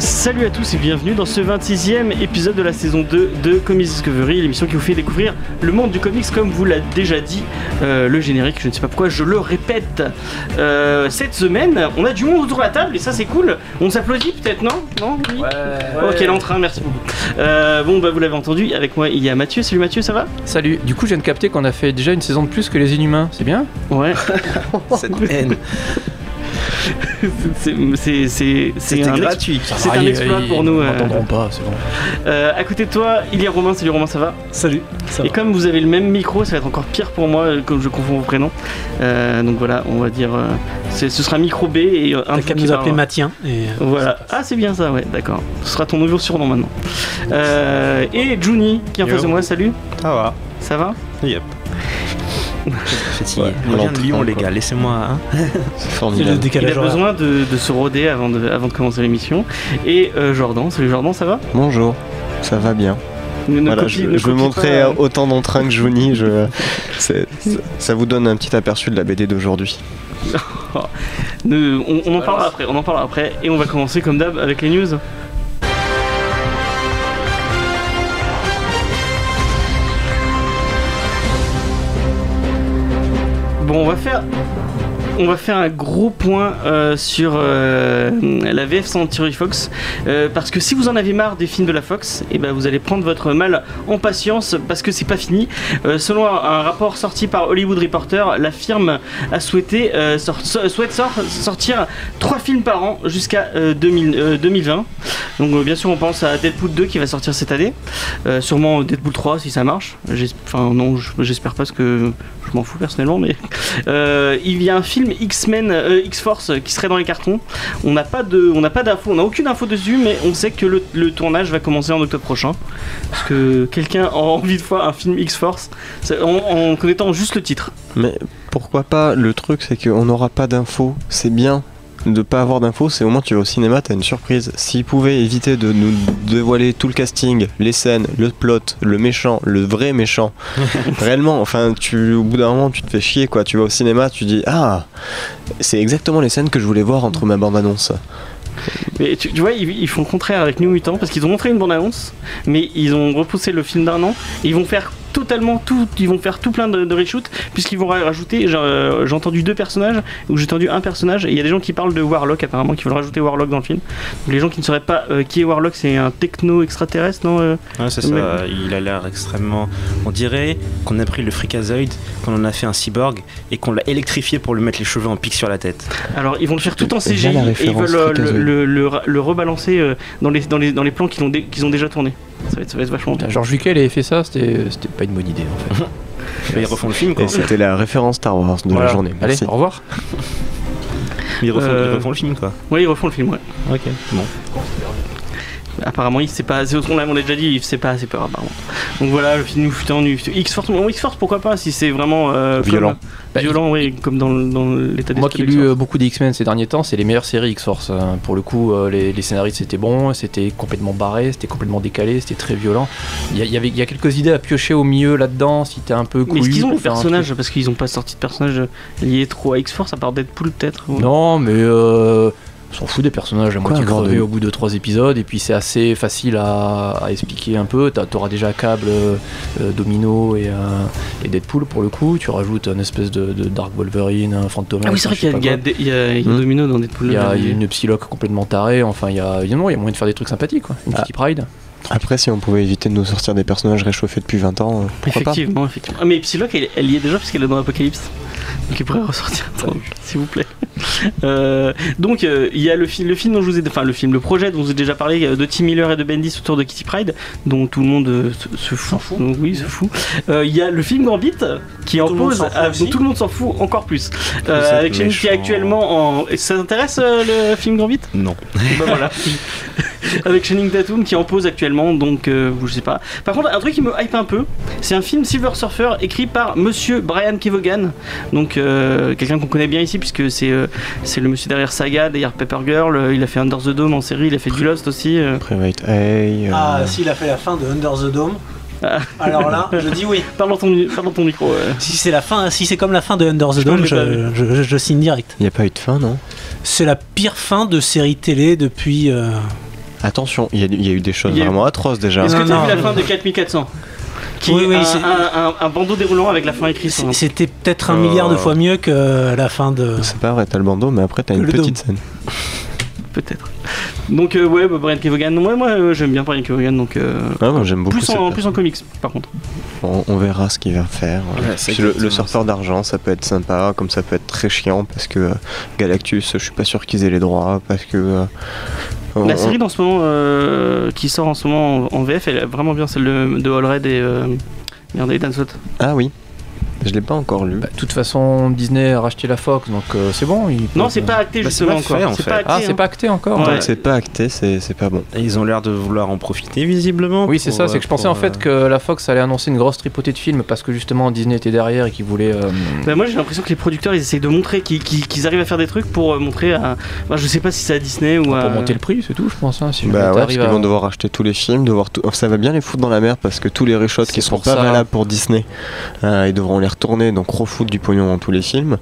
Salut à tous et bienvenue dans ce 26e épisode de la saison 2 de Comics Discovery, l'émission qui vous fait découvrir le monde du comics comme vous l'a déjà dit euh, le générique, je ne sais pas pourquoi je le répète. Euh, cette semaine, on a du monde autour de la table et ça c'est cool. On s'applaudit peut-être, non? Non Oui Ok, l'entrain, merci beaucoup. Euh, bon, bah vous l'avez entendu, avec moi il y a Mathieu. Salut Mathieu, ça va? Salut, du coup je viens de capter qu'on a fait déjà une saison de plus que les Inhumains, c'est bien? Ouais. Cette haine. C'est- gratuit. C'est un exploit pour nous. Ils euh. pas, c'est bon. Euh, à côté de toi, il y a Romain. Salut Romain, ça va? Salut, ça Et va. comme vous avez le même micro, ça va être encore pire pour moi euh, comme je confonds vos prénoms. Euh, donc voilà, on va dire. euh, ce sera micro B et euh, un T'as qu'à nous appeler. Et... euh, Voilà. Ah, c'est bien ça, ouais, d'accord. Ce sera ton nouveau surnom maintenant. Euh, et Juni, qui est en face de moi, salut. Ça va. Ça va? Yep. Fatigué. Ouais, Je reviens de l'entrain, Lyon, les gars. Laissez-moi. hein. C'est C'est le formidable. Il a besoin de, de se roder avant de, avant de commencer l'émission. Et euh, Jordan, salut Jordan, ça va? Bonjour, ça va bien. Ne- ne voilà, copie- je, je veux montrer pas, euh, autant d'entrain que Johnny. Je, ça vous donne un petit aperçu de la BD d'aujourd'hui. ne- on, on en parlera après, on en parlera après. Et on va commencer comme d'hab avec les news. Bon, on va faire, on va faire un gros point euh, sur euh, la VF Century Fox, euh, parce que si vous en avez marre des films de la Fox, et ben vous allez prendre votre mal en patience parce que c'est pas fini. Selon un, rapport sorti par Hollywood Reporter, la firme a souhaité souhaite sort- sortir trois films par an jusqu'à euh, 2000, euh, 2020. Donc bien sûr on pense à Deadpool 2 qui va sortir cette année, sûrement Deadpool 3 si ça marche. Enfin non, je- j'espère pas parce que je m'en fous personnellement, mais il y a un film X-Men, euh, X-Force qui serait dans les cartons. On n'a pas de, on n'a pas d'infos, on n'a aucune info dessus, mais on sait que le, tournage va commencer en octobre prochain. Parce que quelqu'un a envie de voir un film X-Force en, en connaissant juste le titre. Mais pourquoi pas Le truc, c'est qu'on n'aura pas d'infos. C'est bien de pas avoir d'infos. C'est au moins tu vas au cinéma, t'as une surprise. S'ils pouvaient éviter de nous dévoiler tout le casting, les scènes, le plot, le méchant, le vrai méchant, réellement, enfin, tu, au bout d'un moment, tu te fais chier quoi. Tu vas au cinéma, tu dis ah, c'est exactement les scènes que je voulais voir entre ma bande annonce. Mais tu, tu vois, ils, ils font le contraire avec New Mutant parce qu'ils ont montré une bande-annonce, mais ils ont repoussé le film d'un an. Et ils vont faire totalement tout, ils vont faire tout plein de, de reshoots puisqu'ils vont ra- rajouter. J'ai euh, j'ai entendu deux personnages ou j'ai entendu un personnage et il y a des gens qui parlent de Warlock apparemment qui veulent rajouter Warlock dans le film. Donc les gens qui ne sauraient pas euh, qui est Warlock, c'est un techno extraterrestre, non euh Ouais, c'est Mais- ça. Il a l'air extrêmement. On dirait qu'on a pris le fricazoïde, qu'on en a fait un cyborg et qu'on l'a électrifié pour lui mettre les cheveux en pic sur la tête. Alors ils vont le faire tout en CGI et ils veulent le, Freakazoid. le, le, le rebalancer dans les, dans les, dans les plans qu'ils ont, dé- qu'ils ont déjà tournés. Ça va être, ça va être vachement bien. Georges Lucas il avait fait ça, c'était c'était pas une bonne idée en fait. Mais ils refont le film quoi. Et c'était la référence Star Wars de Voilà. la journée. Allez, au revoir. Ils refont, Euh, ils refont le film quoi. Oui, ils refont le film, ouais. Ok. Bon. Apparemment, il s'est pas assez. On l'a on l'a déjà dit, il s'est pas assez peur, apparemment. Donc voilà, le film nous fut en X-Force, bon, X-Force, pourquoi pas, si c'est vraiment. euh, comme- Violent. Bah, violent, oui, comme dans, dans l'état d'esprit. Moi qui ai lu euh, beaucoup d'X-Men ces derniers temps, c'est les meilleures séries X-Force. hein. Pour le coup, euh, les, les scénaristes c'était bon, c'était complètement barré, c'était complètement décalé, c'était très violent. Il y, avait, il y a quelques idées à piocher au milieu là-dedans si t'es un peu Mais est-ce qu'ils ont pour le faire un personnage Parce qu'ils ont pas sorti de personnage lié trop à X-Force, à part Deadpool peut-être ou-. Non, mais euh, on s'en fout des personnages à moitié crevés de- au bout de trois épisodes, et puis c'est assez facile à, à expliquer un peu. T'auras déjà Cable, euh, euh, Domino et, euh, et Deadpool pour le coup. Tu rajoutes un espèce de, de Dark Wolverine, un Phantom. Ah oui, c'est vrai qu'il y y y a- il y a Hmm. Domino dans Deadpool. Il y, a, là, il y a une psyloque complètement tarée, enfin il y a, il y a- non, il y a moyen de faire des trucs sympathiques quoi. Une Ah. Kitty Pride. Après, si on pouvait éviter de nous sortir des personnages réchauffés depuis 20 ans, euh, pourquoi pas Effectivement, effectivement. Ah, mais Psylocke, elle, elle y est déjà puisqu'elle est dans Apocalypse. Donc il pourrait ressortir, s'il vous plaît. Euh, donc euh, il y a le, fi- le film dont je vous ai, enfin le film, le projet dont je vous ai déjà parlé euh, de Tim Miller et de Bendis autour de Kitty Pride, dont tout le monde euh, se, se fout. Donc, oui, se fout. Il y a le film Gambit qui en pose, dont tout le monde s'en fout encore plus. Avec Channing qui est actuellement en. Ça t'intéresse le film Gambit? Non. Bah voilà. Avec Channing Tatum qui en pose actuellement, donc je sais pas. Par contre, un truc qui me hype un peu, c'est un film Silver Surfer écrit par Monsieur Brian Kevogan, donc quelqu'un qu'on connaît bien ici puisque c'est c'est le monsieur derrière Saga, derrière Pepper Girl. euh, il a fait Under the Dome en série, il a fait du Lost aussi. euh. Private Eye. euh, Ah, s'il a fait la fin de Under the Dome, Ah. alors là, je dis oui. Parle dans ton, parle dans ton micro. euh. Si c'est la fin, si c'est comme la fin de Under the Dome, je, je- je- je signe direct. Il n'y a pas eu de fin, non? C'est la pire fin de série télé depuis. euh, Attention, il y, a- il y a eu des choses Il y a eu- vraiment atroces déjà. Est-ce que non, vu la fin de 4400 qui Oui, est oui, un, c'est- un- un- un bandeau déroulant avec la fin écrite C'était peut-être un Euh. milliard de fois mieux que la fin de. C'est pas vrai, t'as le bandeau, mais après t'as une petite dôme. scène. peut-être. Donc euh, ouais, bah, Brian Kevogan. Moi, moi euh, j'aime bien Brian Kevogan, donc euh, Ah, moi j'aime beaucoup plus en, plus en comics par contre. On, on verra ce qu'il va faire. Ouais, Puis le, le surfeur d'argent, ça peut être sympa, comme ça peut être très chiant parce que euh, Galactus, je suis pas sûr qu'ils aient les droits parce que. La série dans ce moment euh, qui sort en ce moment en, en VF, elle est vraiment bien celle de, de Allred et euh, merde, et Dan Slott. Ah oui, je l'ai pas encore lu. Bah, De toute façon, Disney a racheté la Fox, donc euh, c'est bon. ils Non, c'est pas acté Bah, c'est justement pas fait, encore. en C'est fait. pas acté. Ah, c'est hein. pas acté encore. Ouais. C'est pas acté, c'est c'est pas bon. Et Ils ont l'air de vouloir en profiter visiblement. Oui, c'est ça. euh, C'est que je pensais en fait euh, que la Fox allait annoncer une grosse tripotée de films parce que justement Disney était derrière et qu'ils voulaient. euh, Bah, moi j'ai l'impression que les producteurs ils essayent de montrer qu'ils arrivent à faire des trucs pour montrer à. Bah, je sais pas si c'est à Disney ou à. pour monter le prix, c'est tout, je pense. hein, si Bah ouais, parce à- vont devoir acheter tous les films, devoir tout... ça va bien les foutre dans la merde parce que tous les reshots qui sont pour pas valables pour Disney, ils devront les retourner, donc refoutre du pognon dans tous les films,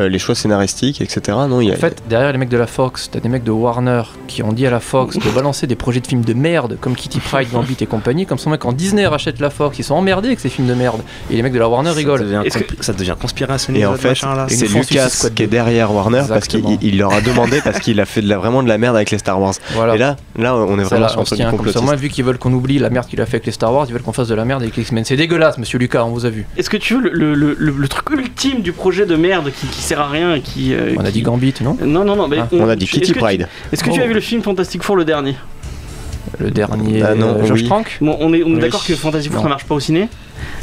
Euh, les choix scénaristiques, etc. Non, il y a, En fait, derrière les mecs de la Fox, t'as des mecs de Warner qui ont dit à la Fox de balancer des projets de films de merde comme Kitty Pryde, Gambit et compagnie. Comme ça, mec, quand Disney rachète la Fox, ils sont emmerdés avec ces films de merde. Et les mecs de la Warner ça rigolent. devient, Est-ce que- ça devient conspirationniste. Et en fait, machin, là. Et c'est Lucas qui est 2. derrière Warner parce qu'il il- leur a demandé parce qu'il a fait de la, vraiment de la merde avec les Star Wars. Voilà. Et là, là, on est Ça, vraiment là, sur un truc ça. complotiste. Moi, vu qu'ils veulent qu'on oublie la merde qu'il a fait avec les Star Wars, ils veulent qu'on fasse de la merde avec les X-Men. C'est dégueulasse, monsieur Lucas, on vous a vu. Est-ce que tu veux le, le- le- le truc ultime du projet de merde qui, qui sert à rien qui. euh, On a qui- dit Gambit, non? Non, non, non. mais Ah, On a dit est-ce Kitty que tu- Pride. Est-ce que tu Oh. as vu le film Fantastic Four le dernier? Le dernier. Ah non, euh, Josh oui. Trank? Bon, on est, on est Oui. d'accord que Fantastic Four Non. ça marche pas au ciné.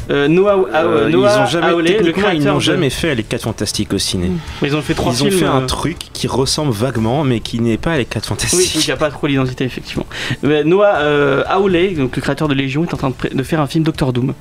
Euh, Noah, ah, Euh, ils ont jamais, le ils créateur n'ont de- jamais fait les 4 fantastiques au ciné. Ils ont fait trois Ils ont films. fait un euh, truc qui ressemble vaguement, mais qui n'est pas les 4 Oui, fantastiques. il n'y a pas trop l'identité, effectivement. Mais Noah euh, Hawley, donc le créateur de Légion, est en train de faire un film Doctor Doom.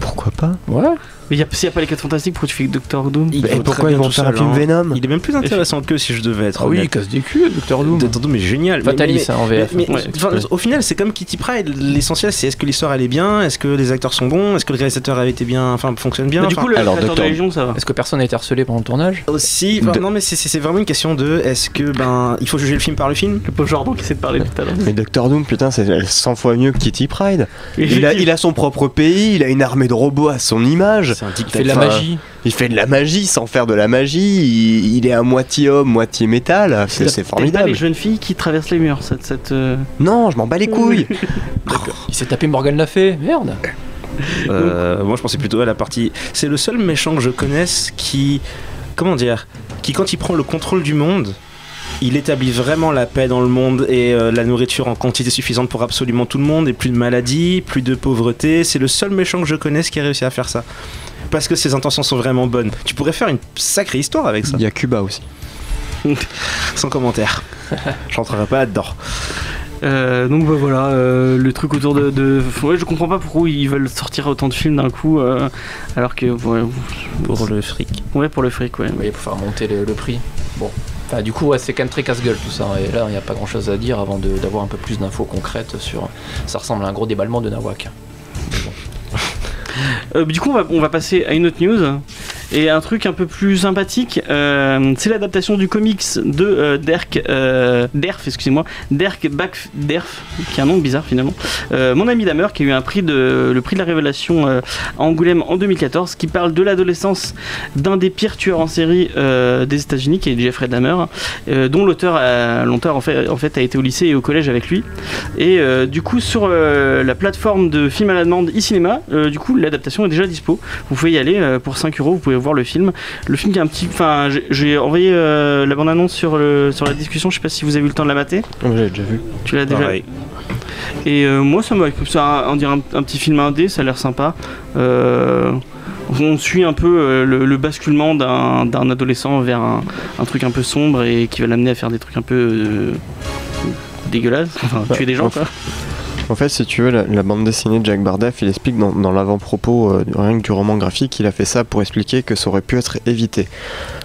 Pourquoi pas? Ouais. Mais s'il n'y a pas les 4 fantastiques, pourquoi tu fais Doctor Doom Il Et pourquoi ils vont faire un film hein. Venom Il est même plus intéressant que si je devais être Ah oui, il casse des culs, Doctor Doom. Doctor Doom est génial. Fatalis hein, en VF. mais- mais- Ouais. enfin, au final, c'est comme Kitty Pride. L'essentiel, c'est est-ce que l'histoire elle est bien, est-ce que les acteurs sont bons, est-ce que le réalisateur avait été bien, enfin fonctionne bien? Bah, Du coup, le alors, créateur de Légion, ça va. Est-ce que personne a été harcelé pendant le tournage? Aussi, enfin, De- non mais c'est- vraiment une question de est-ce que ben il faut juger le film par le film? Le pauvre Jordan qui essaie de parler tout à l'heure. Mais Doctor Doom, putain, c'est 100 fois mieux que Kitty Pride. Et Il a, il a son propre pays, il a une armée de robots à son image. C'est un Il fait de la magie. Il fait de la magie sans faire de la magie. Il, il est à moitié homme, moitié métal. C'est c'est T'aimes pas formidable. les jeunes filles qui traversent les murs, cette. cette euh, Non, je m'en bats les couilles. Il s'est tapé Morgan Lafay. Merde. Euh, moi je pensais plutôt à la partie. C'est le seul méchant que je connaisse qui, comment dire, qui quand il prend le contrôle du monde. Il établit vraiment la paix dans le monde et euh, la nourriture en quantité suffisante pour absolument tout le monde et plus de maladies, plus de pauvreté. C'est le seul méchant que je connaisse qui a réussi à faire ça. Parce que ses intentions sont vraiment bonnes. Tu pourrais faire une sacrée histoire avec ça. Il y a Cuba aussi. Sans commentaire. Je rentrerai pas là-dedans. Euh, donc bah, voilà, euh, le truc autour de, de- Ouais, je comprends pas pourquoi ils veulent sortir autant de films d'un coup, euh, alors que. Ouais, Pour le fric. ouais, pour le fric, ouais. Oui, pour faire monter le, le prix. Bon. Enfin, du coup, ouais, c'est quand même très casse-gueule tout ça. Et là, il n'y a pas grand-chose à dire avant d'avoir un peu plus d'infos concrètes sur. Ça ressemble à un gros déballement de Nawak. Euh, du coup, on va, on va passer à une autre news. Et un truc un peu plus sympathique, euh, c'est l'adaptation du comics de euh, Derk, euh, Derf, excusez-moi, Derk Back Derf, qui est un nom bizarre finalement. Mon ami Damer, qui a eu un prix de, le prix de la révélation à Angoulême en 2014, qui parle de l'adolescence d'un des pires tueurs en série des États-Unis, qui est Jeffrey Dahmer, dont l'auteur, a- l'auteur en fait, a été au lycée et au collège avec lui. Et du coup, sur la plateforme de film à la demande e-cinéma, du coup, l'adaptation est déjà dispo. Vous pouvez y aller pour 5 euros, vous pouvez voir le film. Le film qui est un petit. Enfin, j'ai- j'ai envoyé euh, la bande-annonce sur, le, sur la discussion, je sais pas si vous avez eu le temps de la mater. J'avais déjà vu. Tu l'as déjà Pareil. Et euh, moi, ça m'a. ça, On dirait un, un petit film indé, ça a l'air sympa. Euh, on suit un peu euh, le, le basculement d'un d'un adolescent vers un, un truc un peu sombre et qui va l'amener à faire des trucs un peu euh, dégueulasses, enfin tuer des gens en quoi. En fait, si tu veux, la, la bande dessinée de Jack Bardeff, il explique dans, dans l'avant-propos euh, rien que du roman graphique, il a fait ça pour expliquer que ça aurait pu être évité.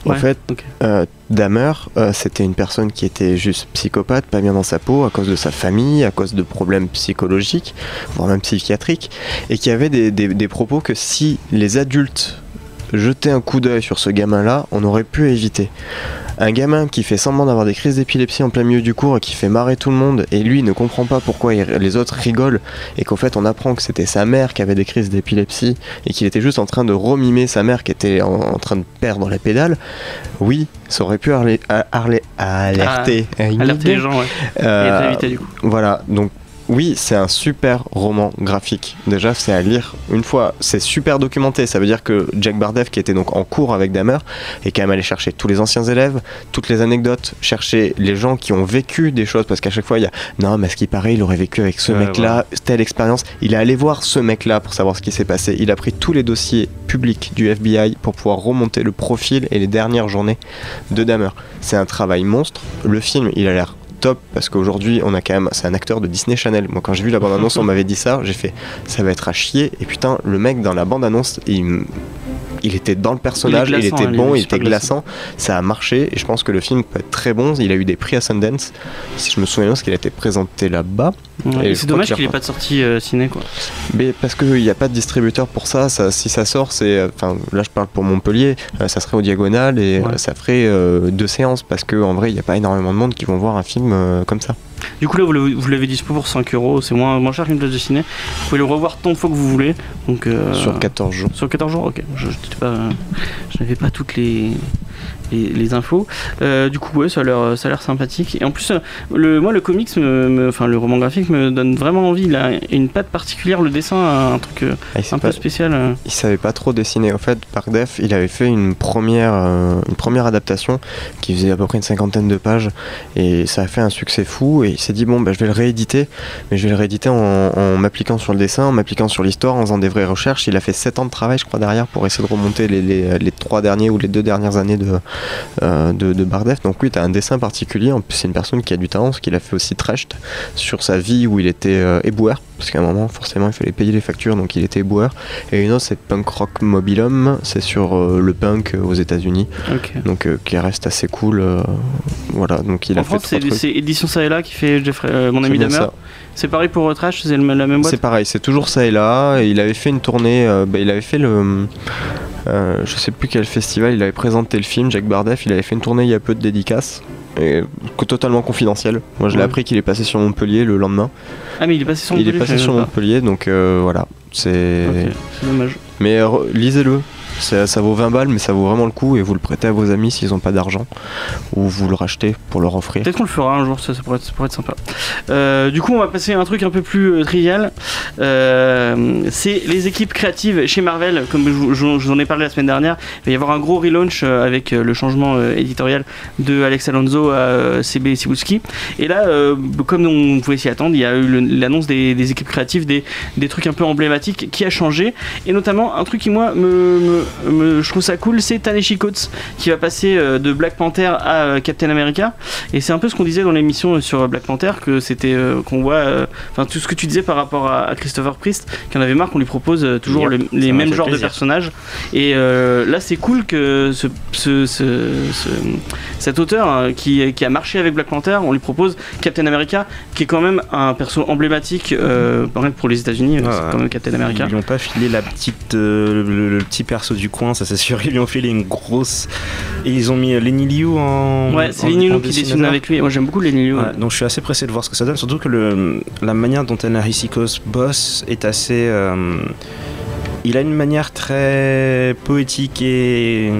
En fait, ok. euh, Dahmer, euh, c'était une personne qui était juste psychopathe, pas bien dans sa peau, à cause de sa famille, à cause de problèmes psychologiques, voire même psychiatriques, et qui avait des, des- des propos que si les adultes jetaient un coup d'œil sur ce gamin-là, on aurait pu éviter. Un gamin qui fait semblant d'avoir des crises d'épilepsie en plein milieu du cours et qui fait marrer tout le monde, et lui ne comprend pas pourquoi les autres rigolent, et qu'en fait on apprend que c'était sa mère qui avait des crises d'épilepsie, et qu'il était juste en train de remimer sa mère qui était en, en train de perdre la pédale, oui, ça aurait pu arler- arler- alerter. Alerter les gens, ouais. Euh, et les éviter du coup. voilà, donc oui, c'est un super roman graphique. Déjà, c'est à lire une fois. C'est super documenté. Ça veut dire que Jack Bardeff, qui était donc en cours avec Dahmer, est quand même allé chercher tous les anciens élèves, toutes les anecdotes, chercher les gens qui ont vécu des choses. Parce qu'à chaque fois, il y a non, mais à ce qui paraît, il aurait vécu avec ce Ouais, mec-là, telle expérience. Il est allé voir ce mec-là pour savoir ce qui s'est passé. Il a pris tous les dossiers publics du FBI pour pouvoir remonter le profil et les dernières journées de Dahmer. C'est un travail monstre. Le film, il a l'air top parce qu'aujourd'hui on a quand même c'est un acteur de Disney Channel. Moi quand j'ai vu la bande annonce on m'avait dit ça j'ai fait ça va être à chier. Et putain le mec dans la bande annonce il il était dans le personnage, il, glaçant, était hein, bon, il était glaçant, ça a marché et je pense que le film peut être très bon. Il a eu des prix à Sundance, si je me souviens bien, parce qu'il a été présenté là-bas. Ouais, et c'est dommage qu'il qu'il ait a- pas de sortie euh, ciné quoi. Mais parce qu'il n'y a pas de distributeur pour ça, ça si ça sort, c'est. euh, Enfin, là je parle pour Montpellier, euh, ça serait au diagonal et Ouais. ça ferait euh, deux séances parce qu'en vrai il n'y a pas énormément de monde qui vont voir un film euh, comme ça. Du coup là vous l'avez vous l'avez dispo pour 5 euros, c'est moins, moins cher qu'une place de ciné. Vous pouvez le revoir tant de fois que vous voulez. Donc, euh, Sur 14 jours. Sur 14 jours, ok. Je, pas, je n'avais pas toutes les, les, les infos. Euh, du coup, ouais, ça a l'air, ça a l'air sympathique. Et en plus, euh, le, moi, le comics, me, me- enfin, le roman graphique me donne vraiment envie. Il a une patte particulière, le dessin, un truc euh, Ah, un pas- peu spécial. il savait pas trop dessiner. En fait, Def, il avait fait une première, euh, une première adaptation qui faisait à peu près une cinquantaine de pages et ça a fait un succès fou. Et il s'est dit bon, bah, je vais le rééditer, mais je vais le rééditer en, en m'appliquant sur le dessin, en m'appliquant sur l'histoire, en faisant des vraies recherches. Il a fait 7 ans de travail, je crois, derrière pour essayer de remonter les, les, les trois derniers ou les deux dernières années de, euh, de, de Bardef. Donc oui, tu as un dessin particulier. En plus, c'est une personne qui a du talent, parce qu'il a fait aussi Trashed sur sa vie où il était euh, éboueur, parce qu'à un moment, forcément, il fallait payer les factures, donc il était éboueur. Et une autre, c'est Punk Rock Mobilum, c'est sur euh, le punk aux États-Unis, donc qui reste assez cool. voilà, donc il en a fait France, trois c'est, Édition ça et là qui fait Jeffrey, mon ami ça. C'est pareil pour Trash, c'est la même boîte? C'est pareil, c'est toujours ça et là. Et il avait fait une tournée, bah, il avait fait le. Euh, je sais plus quel festival, il avait présenté le film, Jacques Bardeff, il avait fait une tournée il y a peu de dédicaces. Et totalement confidentiel. Moi je l'ai Ouais. appris qu'il est passé sur Montpellier le lendemain. Ah, mais il est passé sur il est Montpellier, passé sur Montpellier, donc euh, voilà. C'est. c'est dommage. Mais euh, lisez-le. Ça, vaut 20 balles, mais ça vaut vraiment le coup et vous le prêtez à vos amis s'ils n'ont pas d'argent ou vous le rachetez pour leur offrir. Peut-être qu'on le fera un jour, ça, pourrait, être, sympa. Euh, du coup, on va passer à un truc un peu plus euh, trivial. Euh, c'est les équipes créatives chez Marvel. Comme je, vous- en ai parlé la semaine dernière, il va y avoir un gros relaunch avec le changement éditorial de Alex Alonso à CB Cibulski. Et là, comme on pouvait s'y attendre, il y a eu l'annonce des, équipes créatives, des, trucs un peu emblématiques qui a changé. Et notamment, un truc qui, moi, me- je trouve ça cool, c'est Taneshi Coates qui va passer euh, de Black Panther à euh, Captain America. Et c'est un peu ce qu'on disait dans l'émission sur Black Panther, que c'était euh, qu'on voit, euh, enfin tout ce que tu disais par rapport à, Christopher Priest, qu'il en avait marre qu'on lui propose euh, toujours le- les mêmes genres de personnages. Et euh, là, c'est cool que ce, ce- ce- ce- cet auteur hein, qui, qui a marché avec Black Panther, on lui propose Captain America, qui est quand même un perso emblématique, euh, pour les États-Unis, Ouais, c'est quand même Captain America. Ils lui ont pas filé la petite, euh, le, le petit perso du coin, ça c'est sûr. Ils lui ont filé une grosse. Et ils ont mis euh, Lenny Liu en. Ouais, c'est en- Lenny en Liu qui dessine avec lui. Moi, j'aime beaucoup Lenny Liu. Ouais, donc je suis assez pressé de voir ce que ça donne, surtout que le, la manière dont Anarchicos bosse est assez. euh, il a une manière très poétique et.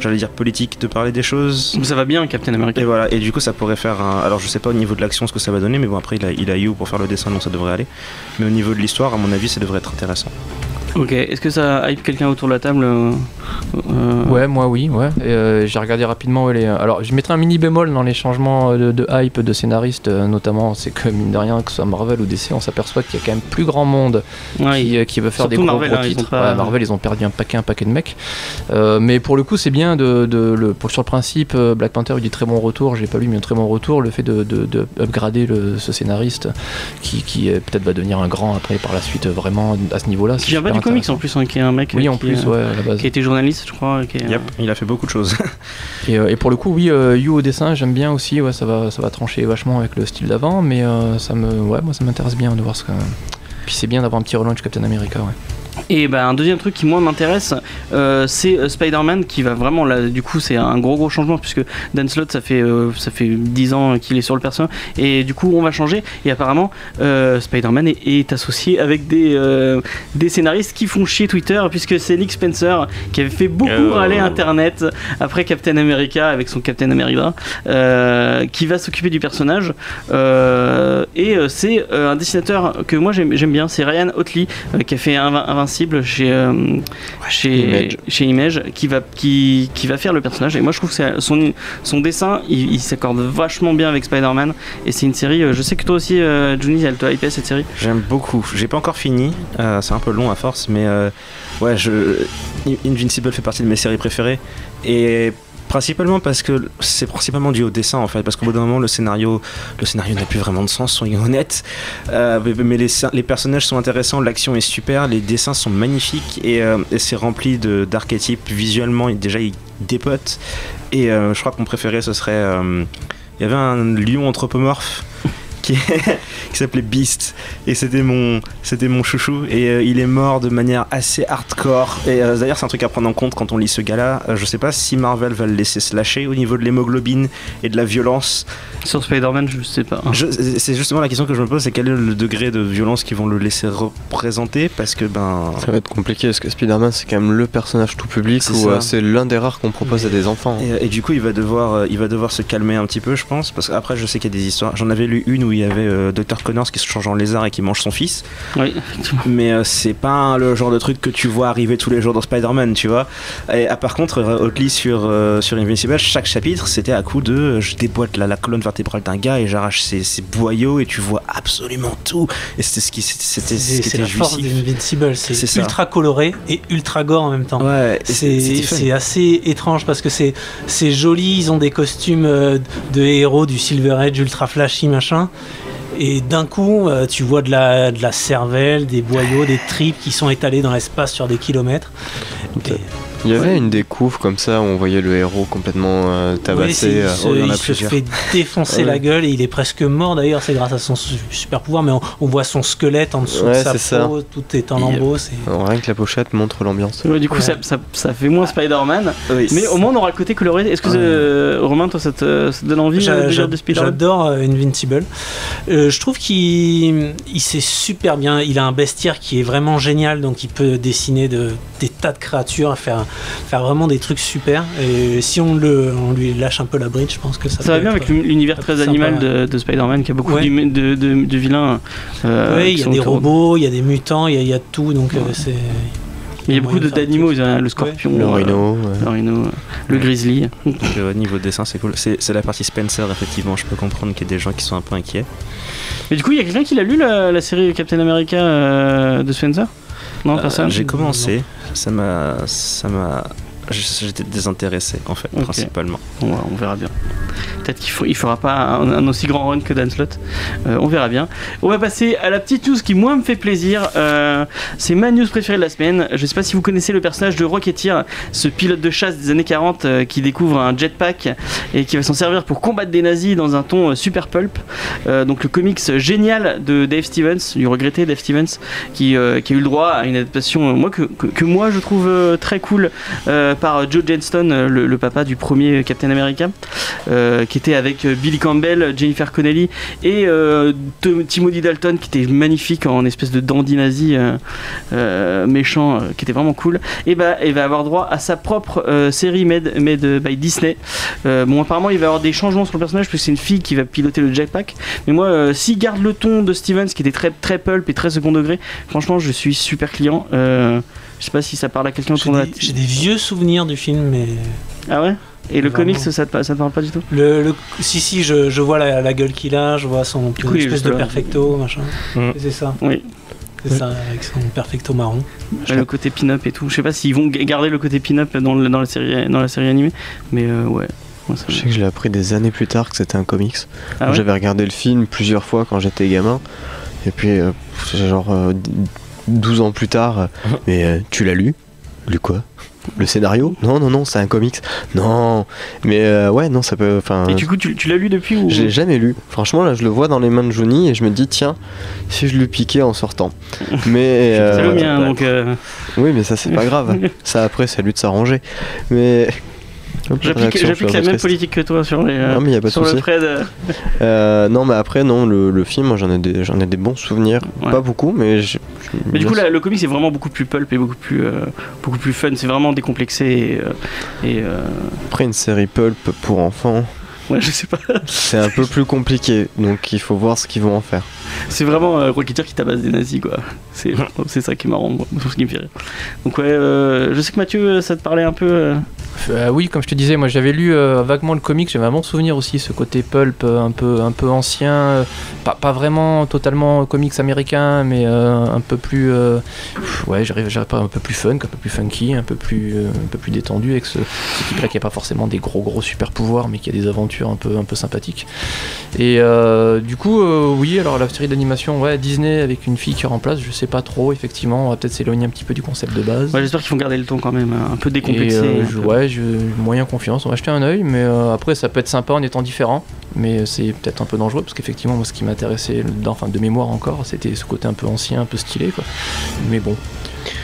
J'allais dire politique de parler des choses. Ça va bien, Captain America. Et voilà, et du coup ça pourrait faire un... Alors je sais pas au niveau de l'action ce que ça va donner, mais bon après il a, il a You pour faire le dessin donc ça devrait aller. Mais au niveau de l'histoire, à mon avis, ça devrait être intéressant. Ok, est-ce que ça hype quelqu'un autour de la table euh, euh, Ouais, moi oui, ouais. Euh, j'ai regardé rapidement ouais, les. Alors, je mettrai un mini bémol dans les changements de, de hype de scénaristes, notamment, c'est que mine de rien, que ce soit Marvel ou DC, on s'aperçoit qu'il y a quand même plus grand monde ouais, qui, qui veut faire des gros, Marvel, gros hein, titres. ont pas- Ouais, Marvel, ils ont perdu un paquet, un paquet de mecs. Euh, mais pour le coup, c'est bien de, de- le, pour, sur le principe, Black Panther a eu des très bons retours. J'ai pas lu, mais un très bon retour. Le fait de, de, de upgrader le, ce scénariste, qui, qui peut-être va devenir un grand après par la suite, vraiment à ce niveau-là. Qui vient pas du comics en plus, hein, qui est un mec Oui, en qui, plus, euh, ouais, à la base. qui a été journaliste, je crois. Qui est, Yep, il a fait beaucoup de choses. Et, euh, et pour le coup, oui, euh, You au dessin, j'aime bien aussi. Ouais, ça va, ça va trancher vachement avec le style d'avant, mais euh, ça me, ouais, moi, ça m'intéresse bien de voir ce que. Puis c'est bien d'avoir un petit relaunch Captain America, ouais. Et bah, un deuxième truc qui moi m'intéresse, euh, c'est euh, Spider-Man qui va vraiment là. Du coup, c'est un gros gros changement puisque Dan Slott ça fait euh, ça fait 10 ans qu'il est sur le personnage et du coup on va changer. Et apparemment, Spider-Man est, est associé avec des des scénaristes qui font chier Twitter puisque c'est Nick Spencer qui avait fait beaucoup râler Internet après Captain America avec son Captain America qui va s'occuper du personnage. Et c'est un dessinateur que moi j'aime bien, c'est Ryan Otley qui a fait Inv- Invincible chez euh, chez Image. chez Image qui va qui, qui va faire le personnage et moi je trouve que son son dessin il, il s'accorde vachement bien avec Spider-Man et c'est une série euh, je sais que toi aussi euh, elle te hype cette série J'aime beaucoup. J'ai pas encore fini. euh, c'est un peu long à force, mais ouais, je... Invincible fait partie de mes séries préférées. Et principalement parce que c'est principalement dû au dessin en fait. Parce qu'au bout d'un moment, le scénario, le scénario n'a plus vraiment de sens, soyons honnêtes. Euh, mais les, les personnages sont intéressants, l'action est super, les dessins sont magnifiques et, euh, c'est rempli d'archétypes visuellement. et Déjà, ils dépotent. Et euh, je crois que mon préféré, ce serait. Il y avait un lion anthropomorphe qui, qui s'appelait Beast. Et c'était mon c'était mon chouchou. Et euh, il est mort de manière assez hardcore. Et euh, d'ailleurs c'est un truc à prendre en compte quand on lit ce gars là je sais pas si Marvel va le laisser se lâcher au niveau de l'hémoglobine et de la violence. Sur Spider-Man je sais pas. C'est justement la question que je me pose c'est quel est le degré de violence qu'ils vont le laisser représenter? Parce que ben Ça va être compliqué parce que Spider-Man c'est quand même le personnage tout public C'est où ça. euh, c'est l'un des rares qu'on propose à des enfants. Et, et du coup, il va devoir, euh, il va devoir se calmer un petit peu, je pense, parce qu'après, je sais qu'il y a des histoires. J'en avais lu une où il y avait euh, Dr Connors qui se change en lézard et qui mange son fils, oui mais euh, c'est pas le genre de truc que tu vois arriver tous les jours dans Spider-Man, tu vois. Et ah, par contre, euh, Otley sur euh, sur Invincible, chaque chapitre, c'était à coup de, je déboîte la, la colonne vertébrale d'un gars et j'arrache ses, ses boyaux et tu vois absolument tout. Et c'était ce qui, c'était c'était ce C'est qui c'est était la force d'Invincible, C'est ultra coloré et ultra gore en même temps. Ouais, C'est assez étrange parce que c'est c'est joli, ils ont des costumes de héros du Silver Age ultra flashy machin. Et d'un coup, euh, tu vois de la, de la cervelle, des boyaux, des tripes qui sont étalés dans l'espace sur des kilomètres. Et- Il y avait Ouais. une découvre comme ça où on voyait le héros complètement euh, tabassé. il euh, se, oh, il se fait défoncer la gueule et il est presque mort d'ailleurs, c'est grâce à son su- super pouvoir, mais on, on voit son squelette en dessous de sa c'est peau, tout est en lambeaux. rien que la pochette montre l'ambiance. Ouais, du coup Ouais. ça, ça, ça fait moins Spider-Man Oui, mais au moins on aura le côté coloré est-ce que Ouais. euh, Romain toi ça te, ça te donne envie de Spider-Man J'adore euh, Invincible. Euh, je trouve qu'il il sait super bien. Il a un bestiaire qui est vraiment génial, donc il peut dessiner de, des tas de créatures, faire, faire vraiment des trucs super. Et si on, le, on lui lâche un peu la bride, je pense que ça, Ça va bien avec l'univers très animal de, de Spider-Man, qui a beaucoup Ouais. de, de, de vilains. euh, qui il y a des robots, il y a des mutants, il y a, il y a tout, donc euh, c'est. Il y a beaucoup d'animaux, tout. il y a le scorpion, Le euh, rhino. ouais. le rhino, euh, le grizzly. Donc, euh, niveau dessin, c'est cool. C'est c'est la partie Spencer, effectivement. Je peux comprendre qu'il y a des gens qui sont un peu inquiets. Mais du coup, il y a quelqu'un qui l'a lu la, la série Captain America euh, de Spencer? Non, Euh, personne J'ai commencé. Ça m'a, ça m'a. J'étais désintéressé en fait, principalement. Bon, on verra bien. Peut-être qu'il il fera pas un, un aussi grand run que Dan Slott. Euh, on verra bien. On va passer à la petite news qui moi me fait plaisir. Euh, c'est ma news préférée de la semaine. Je sais pas si vous connaissez le personnage de Rocketeer, ce pilote de chasse des années 40 euh, qui découvre un jetpack et qui va s'en servir pour combattre des nazis dans un ton super pulp. Donc le comics génial de Dave Stevens, du regretté Dave Stevens, qui, qui a eu le droit à une adaptation moi que, que, que moi je trouve très cool par euh, Joe Johnston, euh, le, papa du premier Captain America, euh, qui était avec euh, Billy Campbell, Jennifer Connelly et euh, Timothy Dalton, qui était magnifique en espèce de dandy nazi euh, euh, méchant, euh, qui était vraiment cool. Et bah, il va avoir droit à sa propre euh, série made, made by Disney. Euh, bon, apparemment, il va avoir des changements sur le personnage, parce c'est une fille qui va piloter le jetpack. Mais moi, euh, s'il garde le ton de Stevens, qui était très, très pulp et très second degré, franchement, je suis super client. Euh, je sais pas si ça parle à quelqu'un J'ai autour de la des, j'ai des vieux souvenirs du film, mais Ah ouais? Et le Vraiment. comics, ça te, ça te parle pas du tout? Le, le- si si, je, je vois la, la gueule qu'il a, je vois son est espèce de là. perfecto, machin. Mm. C'est ça, Oui. c'est ça, avec son perfecto marron. Ouais, le côté pin-up et tout. Je sais pas s'ils vont garder le côté pin-up dans, le- dans, la série, dans la série animée, mais euh, ouais. Moi, ça me- Je sais que je l'ai appris des années plus tard que c'était un comics. Ah ouais? J'avais regardé le film plusieurs fois quand j'étais gamin. Et puis, euh, c'est genre euh, 12 ans plus tard, mais euh, tu l'as lu? Lu quoi? Le scénario? Non, non, non, c'est un comics. Non, mais euh, ouais, non, ça peut. Enfin, Et du coup, tu, tu l'as lu depuis ou? Je l'ai jamais lu. Franchement, là, je le vois dans les mains de Johnny et je me dis, tiens, si je le piquais en sortant. Mais. C'est euh, le mien, donc. euh, Oui, mais ça, c'est pas grave. Ça, après, c'est à lui de s'arranger. Mais. J'applique la même politique que toi sur les. euh, Non, mais y a pas de sur le. Fred. euh, non, mais après, non, le, le film, j'en ai, des- j'en ai des bons souvenirs. Ouais. Pas beaucoup, mais. Mais du coup, le comic c'est vraiment beaucoup plus pulp et beaucoup plus, euh, beaucoup plus fun. C'est vraiment décomplexé et. et, euh, Après, une série pulp pour enfants, ouais, je sais pas. c'est un peu plus compliqué. Donc, il faut voir ce qu'ils vont en faire. C'est vraiment euh, Rocketeer qui tabasse des nazis, quoi. C'est c'est ça qui est marrant, moi, ce qui me fait rire. Donc, ouais, euh, je sais que Mathieu, ça te parlait un peu. euh, Euh, oui, comme je te disais, moi j'avais lu euh, vaguement le comic, j'avais un bon souvenir aussi, ce côté pulp euh, un peu, un peu ancien, pas, pas vraiment totalement comics américain, mais un peu plus, ouais, j'arrive, pas, un peu plus fun, un peu plus funky, un peu plus, un peu plus détendu avec ce, équipe-là qui a pas forcément des gros gros super pouvoirs, mais qui a des aventures un peu, un peu sympathiques. Et du coup, oui, alors la série d'animation, ouais, Disney avec une fille qui remplace, je sais pas trop, effectivement, on va peut-être s'éloigner un petit peu du concept de base. Ouais, j'espère qu'ils vont garder le ton quand même, un peu décomplexé. Et, un je- moyen confiance. On va jeter un œil, mais euh, après, ça peut être sympa en étant différent. Mais c'est peut-être un peu dangereux parce qu'effectivement, moi, ce qui m'intéressait, enfin de mémoire encore, c'était ce côté un peu ancien, un peu stylé. Quoi. Mais bon,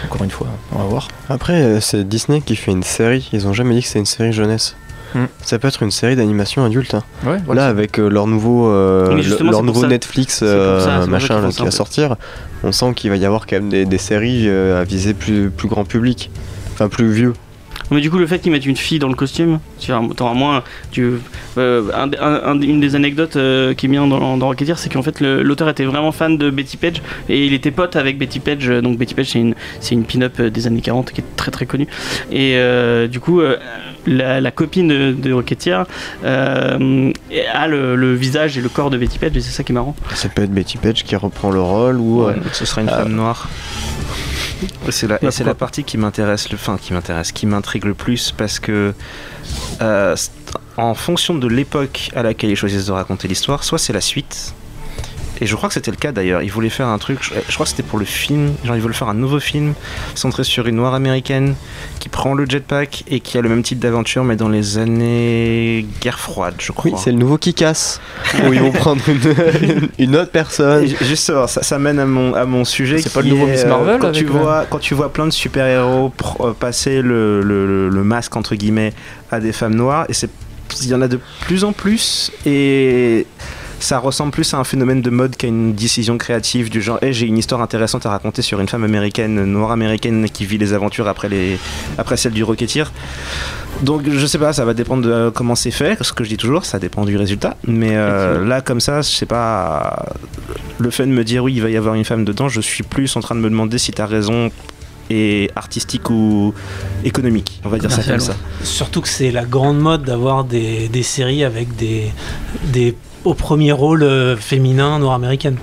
encore une fois, on va voir. Après, euh, c'est Disney qui fait une série. Ils ont jamais dit que c'est une série jeunesse. Hmm. Ça peut être une série d'animation adulte. hein. Ouais, Là, avec euh, leur nouveau, euh, le- leur Netflix euh, ça machin là, qui va sortir, on sent qu'il va y avoir quand même des, des séries euh, à viser plus, plus grand public. Enfin, plus vieux. Mais du coup, le fait qu'ils mettent une fille dans le costume, tu auras- t'auras moins. Tu, euh, un- un- un- une des anecdotes euh, qui est bien dans, dans Rocketeer, c'est qu'en fait, l'auteur était vraiment fan de Betty Page et il était pote avec Betty Page. euh, Donc, Betty Page, c'est une, c'est une pin-up des années 40 qui est très très connue. Et euh, du coup, euh, la, la copine de, de Rocketeer euh, a le, le visage et le corps de Betty Page et c'est ça qui est marrant. Ça peut être Betty Page qui reprend le rôle ou. euh, Ce sera une Euh, femme noire. C'est la, et c'est la partie qui m'intéresse, le, qui m'intéresse, qui m'intrigue le plus parce que euh, en fonction de l'époque à laquelle ils choisissent de raconter l'histoire, soit c'est la suite. Et je crois que c'était le cas d'ailleurs. Ils voulaient faire un truc, je, je crois que c'était pour le film. Genre ils veulent faire un nouveau film centré sur une noire américaine qui prend le jetpack et qui a le même type d'aventure mais dans les années guerre froide, je crois. Oui, c'est le nouveau qui casse. où ils vont prendre une, une autre personne. Et Justement, ça, ça mène à mon, à mon sujet. C'est pas le nouveau est, Miss euh, Marvel quand, tu vois, quand tu vois plein de super-héros pr- euh, passer le, le- le- le masque, entre guillemets, à des femmes noires, et c'est il y en a de plus en plus, et ça ressemble plus à un phénomène de mode qu'à une décision créative du genre hey, j'ai une histoire intéressante à raconter sur une femme américaine, noire américaine qui vit les aventures après, les, après celle du Rocketeer. Donc je sais pas, ça va dépendre de comment c'est fait, ce que je dis toujours, ça dépend du résultat. Mais euh, là comme ça, je sais pas, le fait de me dire oui il va y avoir une femme dedans, je suis plus en train de me demander si ta raison est artistique ou économique, on va dire ça comme ça. Surtout que c'est la grande mode d'avoir des, des séries avec des, des au premier rôle euh, féminin nord-américaine.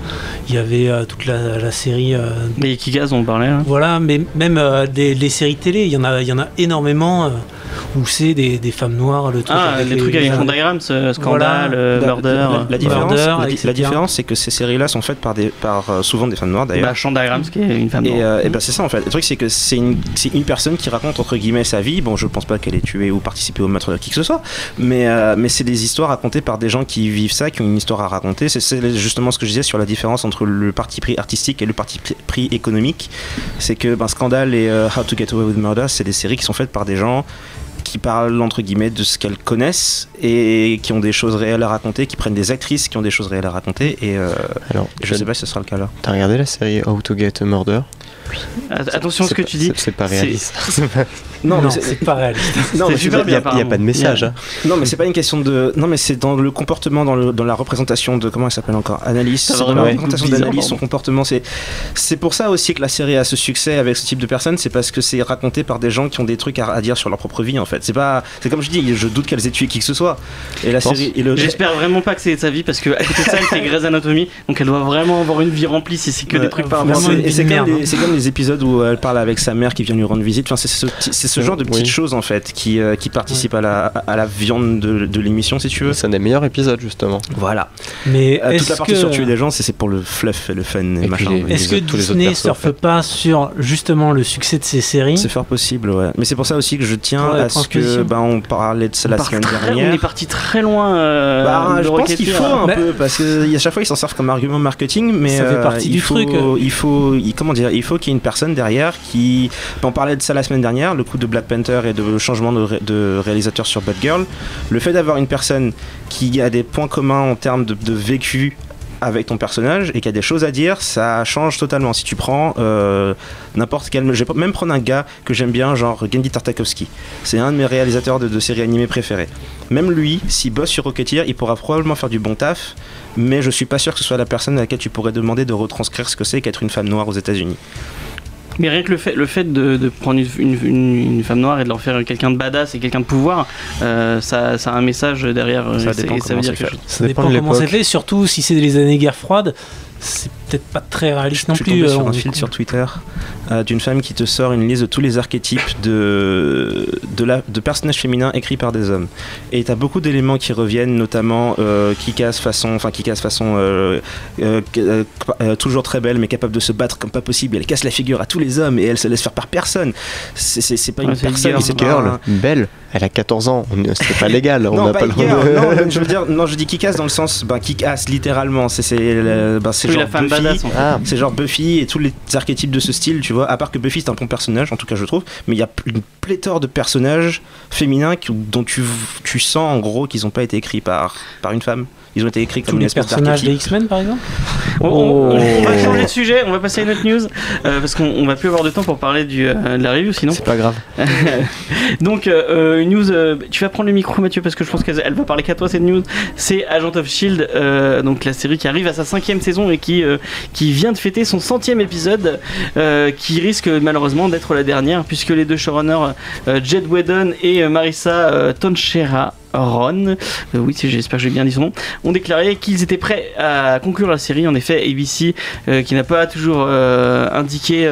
Il y avait euh, toute la, la série. euh, Mais Kikas, on parlait. hein. voilà, mais même euh, des, les séries télé, il y en a, il y en a énormément. Euh, pousser des, des femmes noires, le truc Ah, les trucs avec Van Diagrams, euh, Scandale, Voilà. euh, La- Murder. La, la différence, Murder, la, différence, c'est que ces séries-là sont faites par, des, par euh, souvent des femmes noires d'ailleurs. Bah, Sean Diagrams, qui est une femme Et, noire. euh, et ben c'est ça en fait. Le truc c'est que c'est une, c'est une personne qui raconte entre guillemets sa vie. Bon, je pense pas qu'elle ait tué ou participé au meurtre de qui que ce soit, mais euh, mais c'est des histoires racontées par des gens qui vivent ça, qui ont une histoire à raconter. C'est- C'est justement ce que je disais sur la différence entre le parti pris artistique et le parti pris- économique. C'est que ben, Scandal et euh, How to Get Away with Murder, c'est des séries qui sont faites par des gens qui parlent entre guillemets de ce qu'elles connaissent et qui ont des choses réelles à raconter, qui prennent des actrices qui ont des choses réelles à raconter. Et euh, Alors, je sais pas si ce sera le cas là. T'as regardé la série How to Get a Murder? Attention à ce que pas- tu dis. c'est- pas réaliste. Non, mais c'est pas réaliste. non, c'est super Il n'y a, bien, il y a pas de message. Hein. Non, mais c'est pas une question de. Non, mais c'est dans le comportement, dans, le, dans la représentation de. Comment elle s'appelle encore? Analyse. Dans la représentation d'analyse, son comportement. C'est, pour ça aussi que la série a ce succès avec ce type de personnes. C'est parce que c'est raconté par des gens qui ont des trucs à, à dire sur leur propre vie, en fait. C'est pas. C'est comme je dis, je doute qu'elles aient tué qui que ce soit. Et la série. Le, J'espère vraiment pas que c'est sa vie parce que à côté de ça, elle fait Grey's Anatomy, donc elle doit vraiment avoir une vie remplie si c'est que des trucs par rapport et c'est comme, merde, les, les épisodes où elle parle avec sa mère qui vient lui rendre visite. Enfin, c'est ce, ce genre de petites Oui. choses en fait qui, euh, qui participent à, la, à la viande de, de l'émission, si tu veux. C'est un des meilleurs épisodes, justement. Voilà. Mais Euh, toute la partie que, sur tuer des gens, c'est, c'est pour le fluff et le fun et, Et machin. les- est-ce que les tous les Disney persos, surfe en fait. pas sur justement le succès de ces séries C'est fort possible, ouais. Mais c'est pour ça aussi que je tiens Ouais, à ce que bah, on parlait de ça On la semaine très- On dernière. est parti très loin. euh, Bah, je pense qu'il faut un Mais- peu parce que à chaque fois ils s'en servent comme argument marketing, mais Ça fait euh, partie il du faut, truc. Il faut, comment dire, il faut une personne derrière qui. On parlait de ça la semaine dernière, le coup de Black Panther et de changement de, ré- de réalisateur sur Bad Girl. Le fait d'avoir une personne qui a des points communs en termes de, vécu avec ton personnage et qui a des choses à dire, ça change totalement. Si tu prends euh, n'importe quel, je vais même prendre un gars que j'aime bien, genre Gendy Tartakovsky. C'est un de mes réalisateurs de, de séries animées préférés. Même lui, s'il bosse sur Rocketeer, il pourra probablement faire du bon taf, mais je suis pas sûr que ce soit la personne à laquelle tu pourrais demander de retranscrire ce que c'est qu'être une femme noire aux États-Unis. Mais rien que le fait, le fait de, de prendre une, une- femme noire et de leur faire quelqu'un de badass et quelqu'un de pouvoir, euh, ça, ça a un message derrière. euh, Ça dépend comment c'est fait. Ça Ça dépend comment c'est fait, surtout si c'est les années guerre froide. C'est peut-être pas très réaliste non je suis plus. tombé euh, sur on un fil sur Twitter euh, d'une femme qui te sort une liste de tous les archétypes de, de, la, de personnages féminins écrits par des hommes. Et tu as beaucoup d'éléments qui reviennent, notamment euh, qui casse façon, enfin qui casse façon euh, euh, euh, euh, toujours très belle, mais capable de se battre comme pas possible. Elle casse la figure à tous les hommes et elle se laisse faire par personne. C'est- C'est c'est pas une personne, girl. c'est un- belle, elle a 14 ans, on- c'est pas légal, on non, n'a pas pas le droit girl, de... non, je veux dire, non, je dis qui casse dans le sens, ben, qui casse littéralement. C'est c'est le- ben, c'est Oui, genre la femme Buffy, badass en fait. Ah, c'est genre Buffy et tous les archétypes de ce style, tu vois. À part que Buffy c'est un bon personnage, en tout cas je trouve, mais il y a une pléthore de personnages féminins qui- dont tu, tu sens en gros qu'ils n'ont pas été écrits par, par une femme. Ils ont été écrits comme Tous une les espèce personnages des. X-Men par exemple On, on- on va Oh. changer de sujet, on va passer à une autre news euh, parce qu'on on va plus avoir de temps pour parler du, euh, de la review sinon. c'est pas grave. Donc, euh, une news, euh, tu vas prendre le micro Mathieu parce que je pense qu'elle elle va parler qu'à toi cette news. C'est Agent of Shield, euh, donc la série qui arrive à sa cinquième saison et qui, euh, qui vient de fêter son centième épisode, euh, qui risque malheureusement d'être la dernière puisque les deux showrunners, euh, Jed Whedon et euh, Marissa euh, Tonchera. Ron, euh, oui, j'espère que j'ai bien dit son nom, ont déclaré qu'ils étaient prêts à conclure la série. En effet, ABC, euh, qui n'a pas toujours euh, indiqué,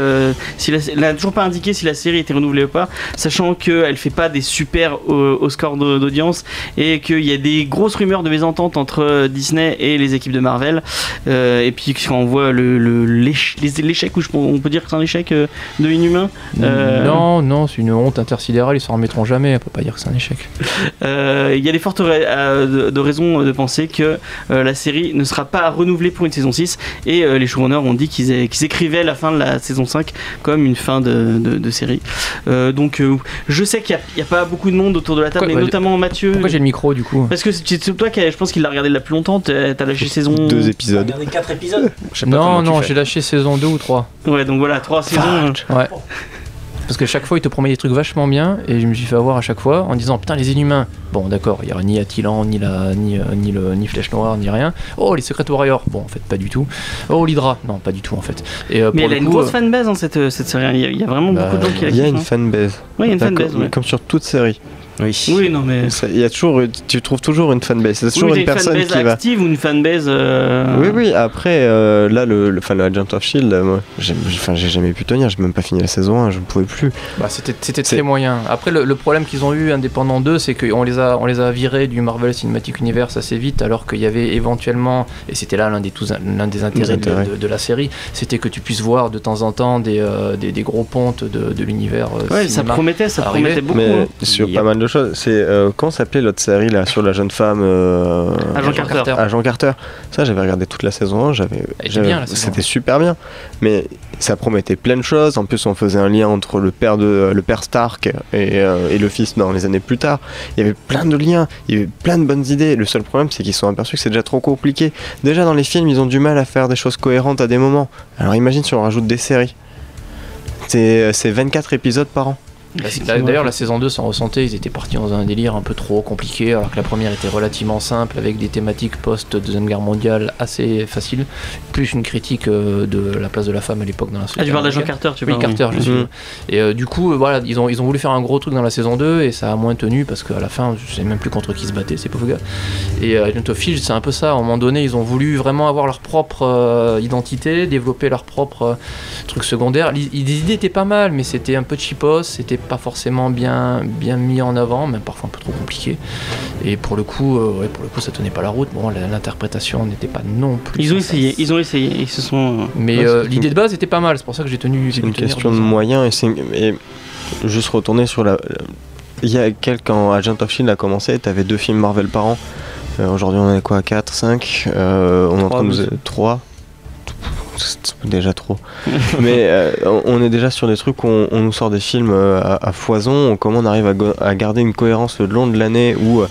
si n'a toujours pas indiqué si la série était renouvelée ou pas, sachant qu'elle fait pas des super au score d'au- d'audience et qu'il y a des grosses rumeurs de mésentente entre Disney et les équipes de Marvel. Et puis quand on voit le, l'échec, je- on peut dire que c'est un échec de Inhumain. Non, non, c'est une honte intersidérale, ils s'en remettront jamais, on peut pas dire que c'est un échec. Euh, Il y a des fortes ra- euh, de, de raisons de penser que euh, la série ne sera pas renouvelée pour une saison 6 et euh, les showrunners ont dit qu'ils écrivaient la fin de la saison 5 comme une fin de, de- de série. Euh, donc euh, je sais qu'il n'y a, pas beaucoup de monde autour de la table, Pourquoi- mais notamment Mathieu. Pourquoi j'ai le micro du coup? Parce que c'est c'est toi qui a- je pense qu'il l'a regardé la plus longtemps, t'as t'as lâché saison Deux épisodes. Regardez 4 épisodes? Non, non, j'ai lâché saison 2 ou 3. Ouais, donc voilà, trois saisons. Ouais. Parce que chaque fois, il te promet des trucs vachement bien, et je me suis fait avoir à chaque fois en disant Putain, les inhumains Bon, d'accord, il n'y aura ni Attilan, ni, la, ni, euh, ni, le, ni Flèche Noire, ni rien. Oh, les Secret Warriors Bon, en fait, pas du tout. Oh, l'Hydra Non, pas du tout, en fait. Et euh, Mais pour elle a une grosse euh, fanbase hein, cette, cette série. Il y, a, il y a vraiment Bah, beaucoup de gens qui la Il y a une hein. fanbase. Ouais, il y a une fanbase. ouais. Comme sur toute série. Oui. Oui, non, mais. Il y a toujours, tu trouves toujours une fanbase. C'est toujours une personne fanbase qui va. active ou une fanbase. euh, Oui, oui, après, euh, là, le, le, enfin, le Agent of Shield, euh, moi, j'ai jamais pu tenir, j'ai même pas fini la saison 1, je ne pouvais plus. Bah, c'était très moyen. Après, le, le problème qu'ils ont eu, indépendant d'eux, c'est qu'on les, a, on les a virés du Marvel Cinematic Universe assez vite, alors qu'il y avait éventuellement, et c'était là l'un des, tous- l'un des intérêts, de- intérêts. De, de la série, c'était que tu puisses voir de temps en temps des, euh, des, des gros pontes de, de l'univers euh, Ouais, ça promettait, ça promettait beaucoup. Mais hein. sur pas mal de choses, c'est. Euh, comment s'appelait l'autre série là, sur la jeune femme euh, Agent Carter. Agent Carter. Ça, j'avais regardé toute la saison 1, j'avais. C'était 1. super bien. Mais ça promettait plein de choses. En plus, on faisait un lien entre le père, de, le père Stark et, euh, et le fils dans les années plus tard. Il y avait plein de liens, il y avait plein de bonnes idées. Le seul problème, c'est qu'ils se sont aperçus que c'est déjà trop compliqué. Déjà, dans les films, ils ont du mal à faire des choses cohérentes à des moments. Alors imagine si on rajoute des séries. C'est c'est 24 épisodes par an. D'ailleurs, la saison 2 s'en ressentait, ils étaient partis dans un délire un peu trop compliqué, alors que la première était relativement simple, avec des thématiques post-deuxième guerre mondiale assez faciles, plus une critique euh, de la place de la femme à l'époque dans la Ah, société. tu parles d'Agent américaine. Carter, tu Oui, parles. Carter, je suis. Mhm. Et euh, du coup, euh, voilà, ils ont, ils ont voulu faire un gros truc dans la saison 2 et ça a moins tenu parce qu'à la fin, je sais même plus contre qui se battaient ces pauvres gars. Et Agent of Shield, c'est un peu ça. À un moment donné, ils ont voulu vraiment avoir leur propre euh, identité, développer leur propre euh, truc secondaire. Les, les idées étaient pas mal, mais c'était un peu cheapos, c'était pas forcément bien, bien mis en avant, même parfois un peu trop compliqué. Et pour le coup, euh, ouais, pour le coup, ça tenait pas la route. Bon, l'interprétation n'était pas non plus. Ils ont essayé, ils ont essayé, ils se sont. Mais Ouais, euh, l'idée de base était pas mal, c'est pour ça que j'ai tenu. C'est une question de moyens et c'est juste retourner sur la. Il y a quelques quand Agent of Shield a commencé, t'avais deux films Marvel par an. Euh, Aujourd'hui on en est quoi 4, 5 euh, On est en Trois, train de nous. mais 3 c'est déjà trop. Mais euh, on- on est déjà sur des trucs où on, on nous sort des films euh, à, à foison. Comment on arrive à, go- à garder une cohérence le long de l'année où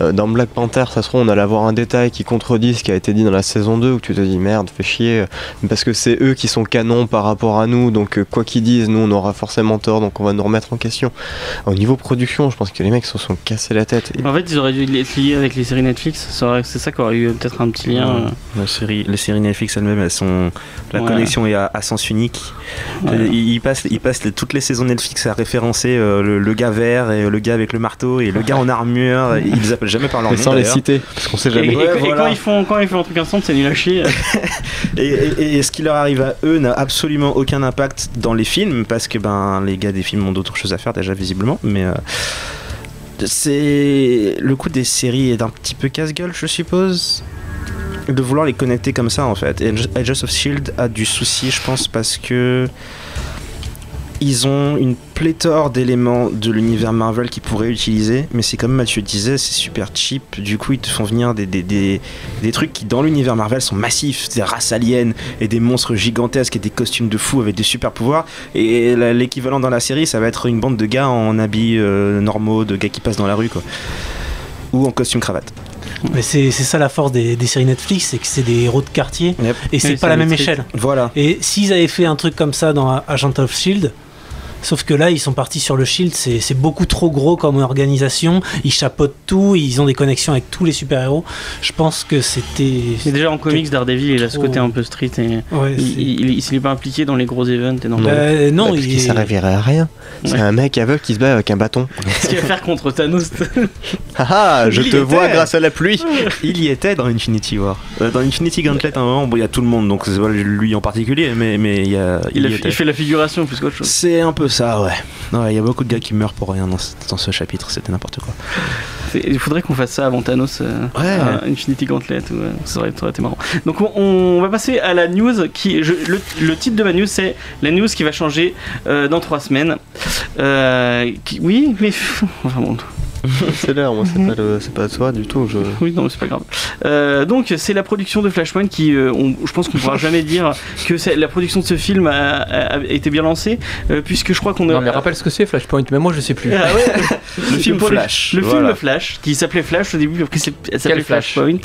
euh, dans Black Panther, ça se trouve, on allait avoir un détail qui contredit ce qui a été dit dans la saison 2 où tu te dis merde, fais chier. Parce que c'est eux qui sont canons par rapport à nous. Donc euh, quoi qu'ils disent, nous on aura forcément tort. Donc on va nous remettre en question. Au niveau production, je pense que les mecs se sont cassés la tête. Et En fait, ils auraient dû être liés avec les séries Netflix. C'est ça qui aurait eu peut-être un petit lien. euh. La série, les séries Netflix elles-mêmes, elles sont. La Ouais. connexion est à, à sens unique. Ouais. Ils, ils passent, ils passent les- toutes les saisons Netflix à référencer euh, le, le gars vert et le gars avec le marteau et le gars en armure. Ils les appellent jamais par leur Mais nom. sans les citer, parce qu'on sait Et, jamais. et- Ouais, et voilà. quand ils font quand ils font un truc ensemble, c'est nul à chier. Et, et- et ce qui leur arrive à eux n'a absolument aucun impact dans les films parce que ben les gars des films ont d'autres choses à faire déjà visiblement. Mais euh, c'est le coup des séries est un petit peu casse-gueule, je suppose. De vouloir les connecter comme ça en fait. Et of Shield a du souci, je pense, parce que ils ont une pléthore d'éléments de l'univers Marvel qu'ils pourraient utiliser, mais c'est comme Mathieu disait, c'est super cheap. Du coup, ils te font venir des, des, des, des trucs qui, dans l'univers Marvel, sont massifs, des races aliens et des monstres gigantesques et des costumes de fous avec des super pouvoirs. Et l'équivalent dans la série, ça va être une bande de gars en habits euh, normaux, de gars qui passent dans la rue, quoi. Ou en costume cravate. Mais c'est ça la force des, des séries Netflix, c'est que c'est des héros de quartier Yep. et c'est Oui, pas la même échelle. Voilà. Et s'ils avaient fait un truc comme ça dans Agent of Shield, sauf que là ils sont partis sur le Shield, c'est c'est beaucoup trop gros comme organisation, ils chapeautent tout, ils ont des connexions avec tous les super-héros. Je pense que c'était. Mais déjà en comics, Daredevil, il a ce côté un peu street et Ouais, il, il, il- il s'est pas impliqué dans les gros events et dans Non. Euh, non, Bah, parce il est- servirait à rien. C'est Ouais. un mec aveugle qui se bat avec un bâton. ce qu'il va faire contre Thanos. Ah ah, je Il te vois était. grâce à la pluie. Il y était dans Infinity War. Euh, Dans Infinity Gauntlet, à un moment, bon, il y a tout le monde, donc lui en particulier, mais mais il y a. Il, a y fait- était. il fait la figuration plus qu'autre chose. C'est un peu ça, ouais. Ouais, il y a beaucoup de gars qui meurent pour rien dans ce, dans ce chapitre, c'était n'importe quoi. Il faudrait qu'on fasse ça avant Thanos, euh, Ouais. Infinity Gauntlet, ou, euh, ça, aurait, ça aurait été marrant. Donc on, on va passer à la news qui, je- le, le titre de ma news c'est la news qui va changer euh, dans trois semaines. Euh, qui- oui, mais enfin bon, C'est l'air, moi, c'est pas, le- c'est pas toi du tout. Je... oui, non, mais c'est pas grave. Euh, donc, c'est la production de Flashpoint qui, euh, on- je pense qu'on pourra jamais dire que la production de ce film a, a- a été bien lancée, euh, puisque je crois qu'on a. Non, mais rappelle ce que c'est Flashpoint, mais moi je sais plus. Ah ouais. Le film Flash. Le voilà. film Flash, qui s'appelait Flash au début, après s'appelait Flashpoint.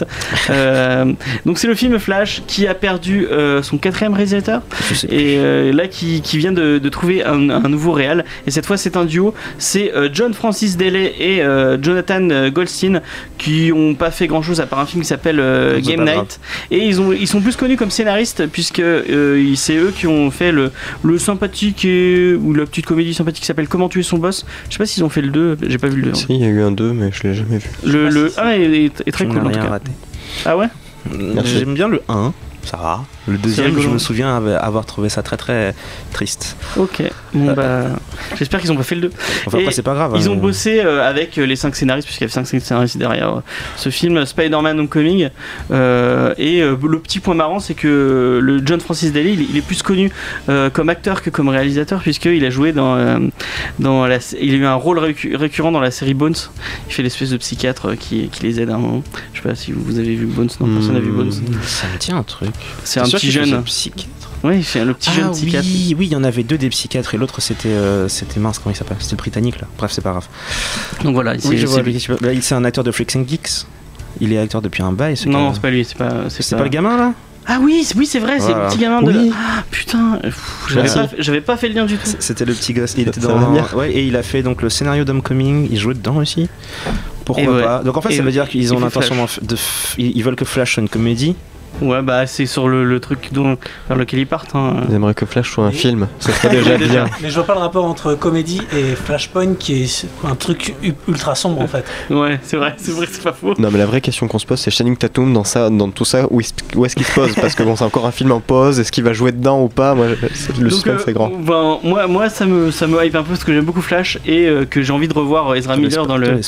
Euh, donc c'est le film Flash qui a perdu euh, son quatrième réalisateur Je sais. et euh, là qui, qui vient de, de trouver un, un nouveau réal. Et cette fois c'est un duo, c'est euh, John Francis Daly et euh, Jonathan euh, Goldstein qui ont pas fait grand chose à part un film qui s'appelle euh, Game Night et ils ont ils sont plus connus comme scénaristes puisque euh, c'est eux qui ont fait le, le sympathique et, ou la petite comédie sympathique qui s'appelle Comment tuer son boss je sais pas s'ils ont fait le 2 j'ai pas vu le 2 Si, il y a eu un 2, mais je l'ai jamais vu. le, le 1 est, est- est très cool en tout cas raté. ah ouais? J'aime bien le 1, ça va. Le deuxième, je me souviens avoir- trouvé ça très très triste. ok bon bah j'espère qu'ils ont pas fait le 2 Enfin, après, c'est pas grave. Ils hein. ont bossé euh, avec euh, les 5 scénaristes, puisqu'il y avait 5 scénaristes derrière euh, ce film, Spider-Man Homecoming. Euh, et euh, le petit point marrant, c'est que le John Francis Daly, il, il est plus connu euh, comme acteur que comme réalisateur, puisqu'il a joué dans. euh, dans la, il a eu un rôle récu- récurrent dans la série Bones. Il fait l'espèce de psychiatre euh, qui, qui les aide à un moment. Je sais pas si vous avez vu Bones, non, personne n'a vu. Bones. Ça me tient un truc. C'est un petit jeune. psychiatre. Oui, c'est le petit ah, jeune psychiatre. Oui, oui, il y en avait deux des psychiatres et l'autre c'était euh, c'était mince comment il s'appelle? C'était le britannique là. Bref, c'est pas grave. Donc voilà, c'est Oui, c'est lui. Bah, il- C'est un acteur de Freaks and Geeks. Il est acteur depuis un bail. ce Non, c'est pas lui, c'est pas. c'est pas le gamin là? Ah oui, c'est- oui, c'est vrai, c'est le petit gamin de. Oui. Ah putain, j'avais pas, fait le lien du tout. C'était le petit gosse. Il était dans. Ouais, et il a fait donc le scénario d'Homecoming. Il jouait dedans aussi. Pourquoi Et ouais. pas? Donc en fait, Et ça veut dire qu'ils il ont l'intention de. ils veulent que Flash soit une comédie. Ouais, bah c'est sur le, le truc dont, vers lequel ils partent. hein. Ils aimeraient que Flash soit un Oui. film, ça serait déjà bien. Mais je vois pas le rapport entre comédie et Flashpoint qui est un truc ultra sombre en fait. Ouais, c'est vrai, c'est vrai que c'est pas faux. Non mais la vraie question qu'on se pose c'est Channing Tatum dans ça, dans tout ça, où est-ce, où est-ce qu'il se pose? Parce que bon c'est encore un film en pause, est-ce qu'il va jouer dedans ou pas? Moi le Donc, suspense euh, est grand. ben, moi, moi ça, me, ça me hype un peu parce que j'aime beaucoup Flash et euh, que j'ai envie de revoir Ezra Miller dans le,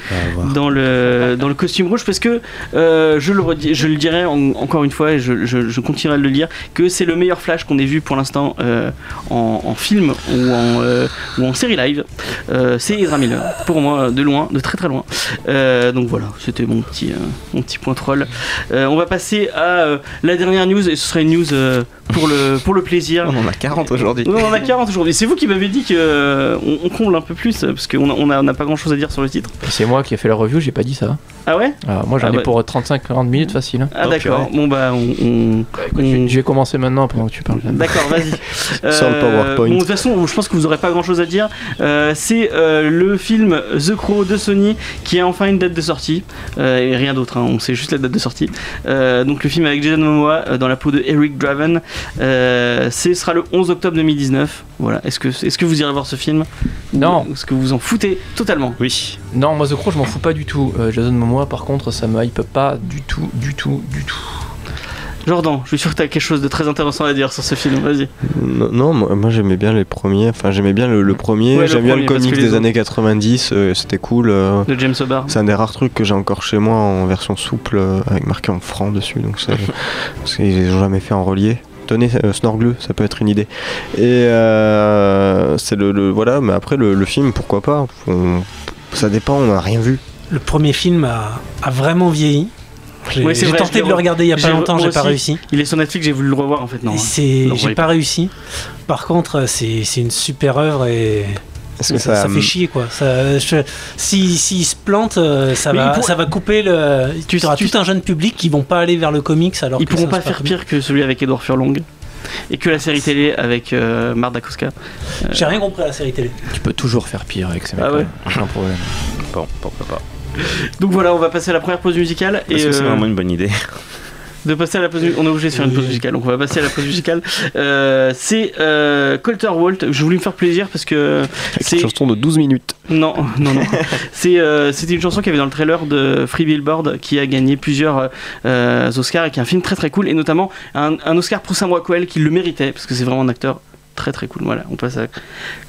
dans le, dans le costume rouge parce que euh, je, le redis- je le dirai en- encore une fois et je, je, je continuerai à le dire que c'est le meilleur Flash qu'on ait vu pour l'instant euh, en, en film ou en, euh, ou en série live. Euh, c'est Ezra Miller pour moi de loin, de très très loin. Euh, donc voilà, c'était mon petit, euh, mon petit point troll. Euh, on va passer à euh, la dernière news et ce sera une news euh, pour, le, pour le plaisir. On en a 40 aujourd'hui. On en a 40 aujourd'hui. C'est vous qui m'avez dit qu'on on on comble un peu plus parce qu'on a, on a, on a pas grand chose à dire sur le titre. C'est moi qui ai fait la review, j'ai pas dit ça. Ah ouais? Alors, moi j'en Ah ai bah. pour 35-40 minutes facile. hein. Ah d'accord. Bon bah on. on- Je vais- on- Je vais commencer maintenant pendant que tu parles. D'accord, vas-y. Sur le PowerPoint. Bon, de toute façon, je pense que vous aurez pas grand chose à dire. Euh, c'est euh, le film The Crow de Sony qui a enfin une date de sortie. Euh, et rien d'autre, hein, on sait juste la date de sortie. Euh, donc le film avec Jason Momoa euh, dans la peau de Eric Draven. Euh, ce sera le 11 octobre 2019. Voilà. Est-ce que, est que vous irez voir ce film? Non. Est-ce que vous en foutez totalement? Oui. Non, moi The Crow, je m'en fous pas du tout. Euh, Jason Momoa, par contre, ça me hype pas du tout, du tout, du tout. Jordan, je suis sûr que tu as quelque chose de très intéressant à dire sur ce film. Vas-y. Non, non, moi, moi, j'aimais bien les premiers, enfin j'aimais bien le, le premier, Ouais, j'aime bien le comics des années 90, euh, c'était cool. euh, De James Hobart. c'est un des rares trucs que j'ai encore chez moi en version souple, euh, avec marqué en franc dessus, donc c'est parce qu'ils les ont jamais fait en relié. Tenez, euh, ça peut être une idée. Et euh, c'est le, le- voilà, mais après le, le film, pourquoi pas On- Ça dépend, on n'a rien vu. Le premier film a, a vraiment vieilli. J'ai Oui, tenté de le re- regarder il y a pas longtemps, j'ai pas réussi. Il est sur Netflix, j'ai voulu le revoir en fait. Non. Hein. j'ai pas réussi. Par contre, c'est une super œuvre et que ça, ça, ça fait chier quoi. Ça, je- si s'il se plante, euh, ça Mais va, il pour- ça va couper le. Tu- auras tu- tout un jeune public qui vont pas aller vers le comics alors Ils que pourront ça pas faire pire que celui avec Edouard Furlong. Et que la série télé avec euh, Martha Koska. J'ai rien compris à la série télé. Tu peux toujours faire pire avec ces mecs. Ah ouais Aucun problème. Bon, pourquoi pas. Donc voilà, on va passer à la première pause musicale. Et que c'est euh, vraiment une bonne idée de passer à la pause, on est obligé faire une pause musicale. Donc on va passer à la pause musicale. Euh, c'est euh, Colter Walt. Je voulais me faire plaisir parce que c'est Une chanson de 12 minutes. Non, non, non. C'est, euh, c'était une chanson qu'il y avait dans le trailer de Free Billboard qui a gagné plusieurs euh, Oscars et qui est un film très très cool et notamment un, un Oscar pour Sam Rockwell qui le méritait parce que c'est vraiment un acteur très très cool. Voilà, on passe à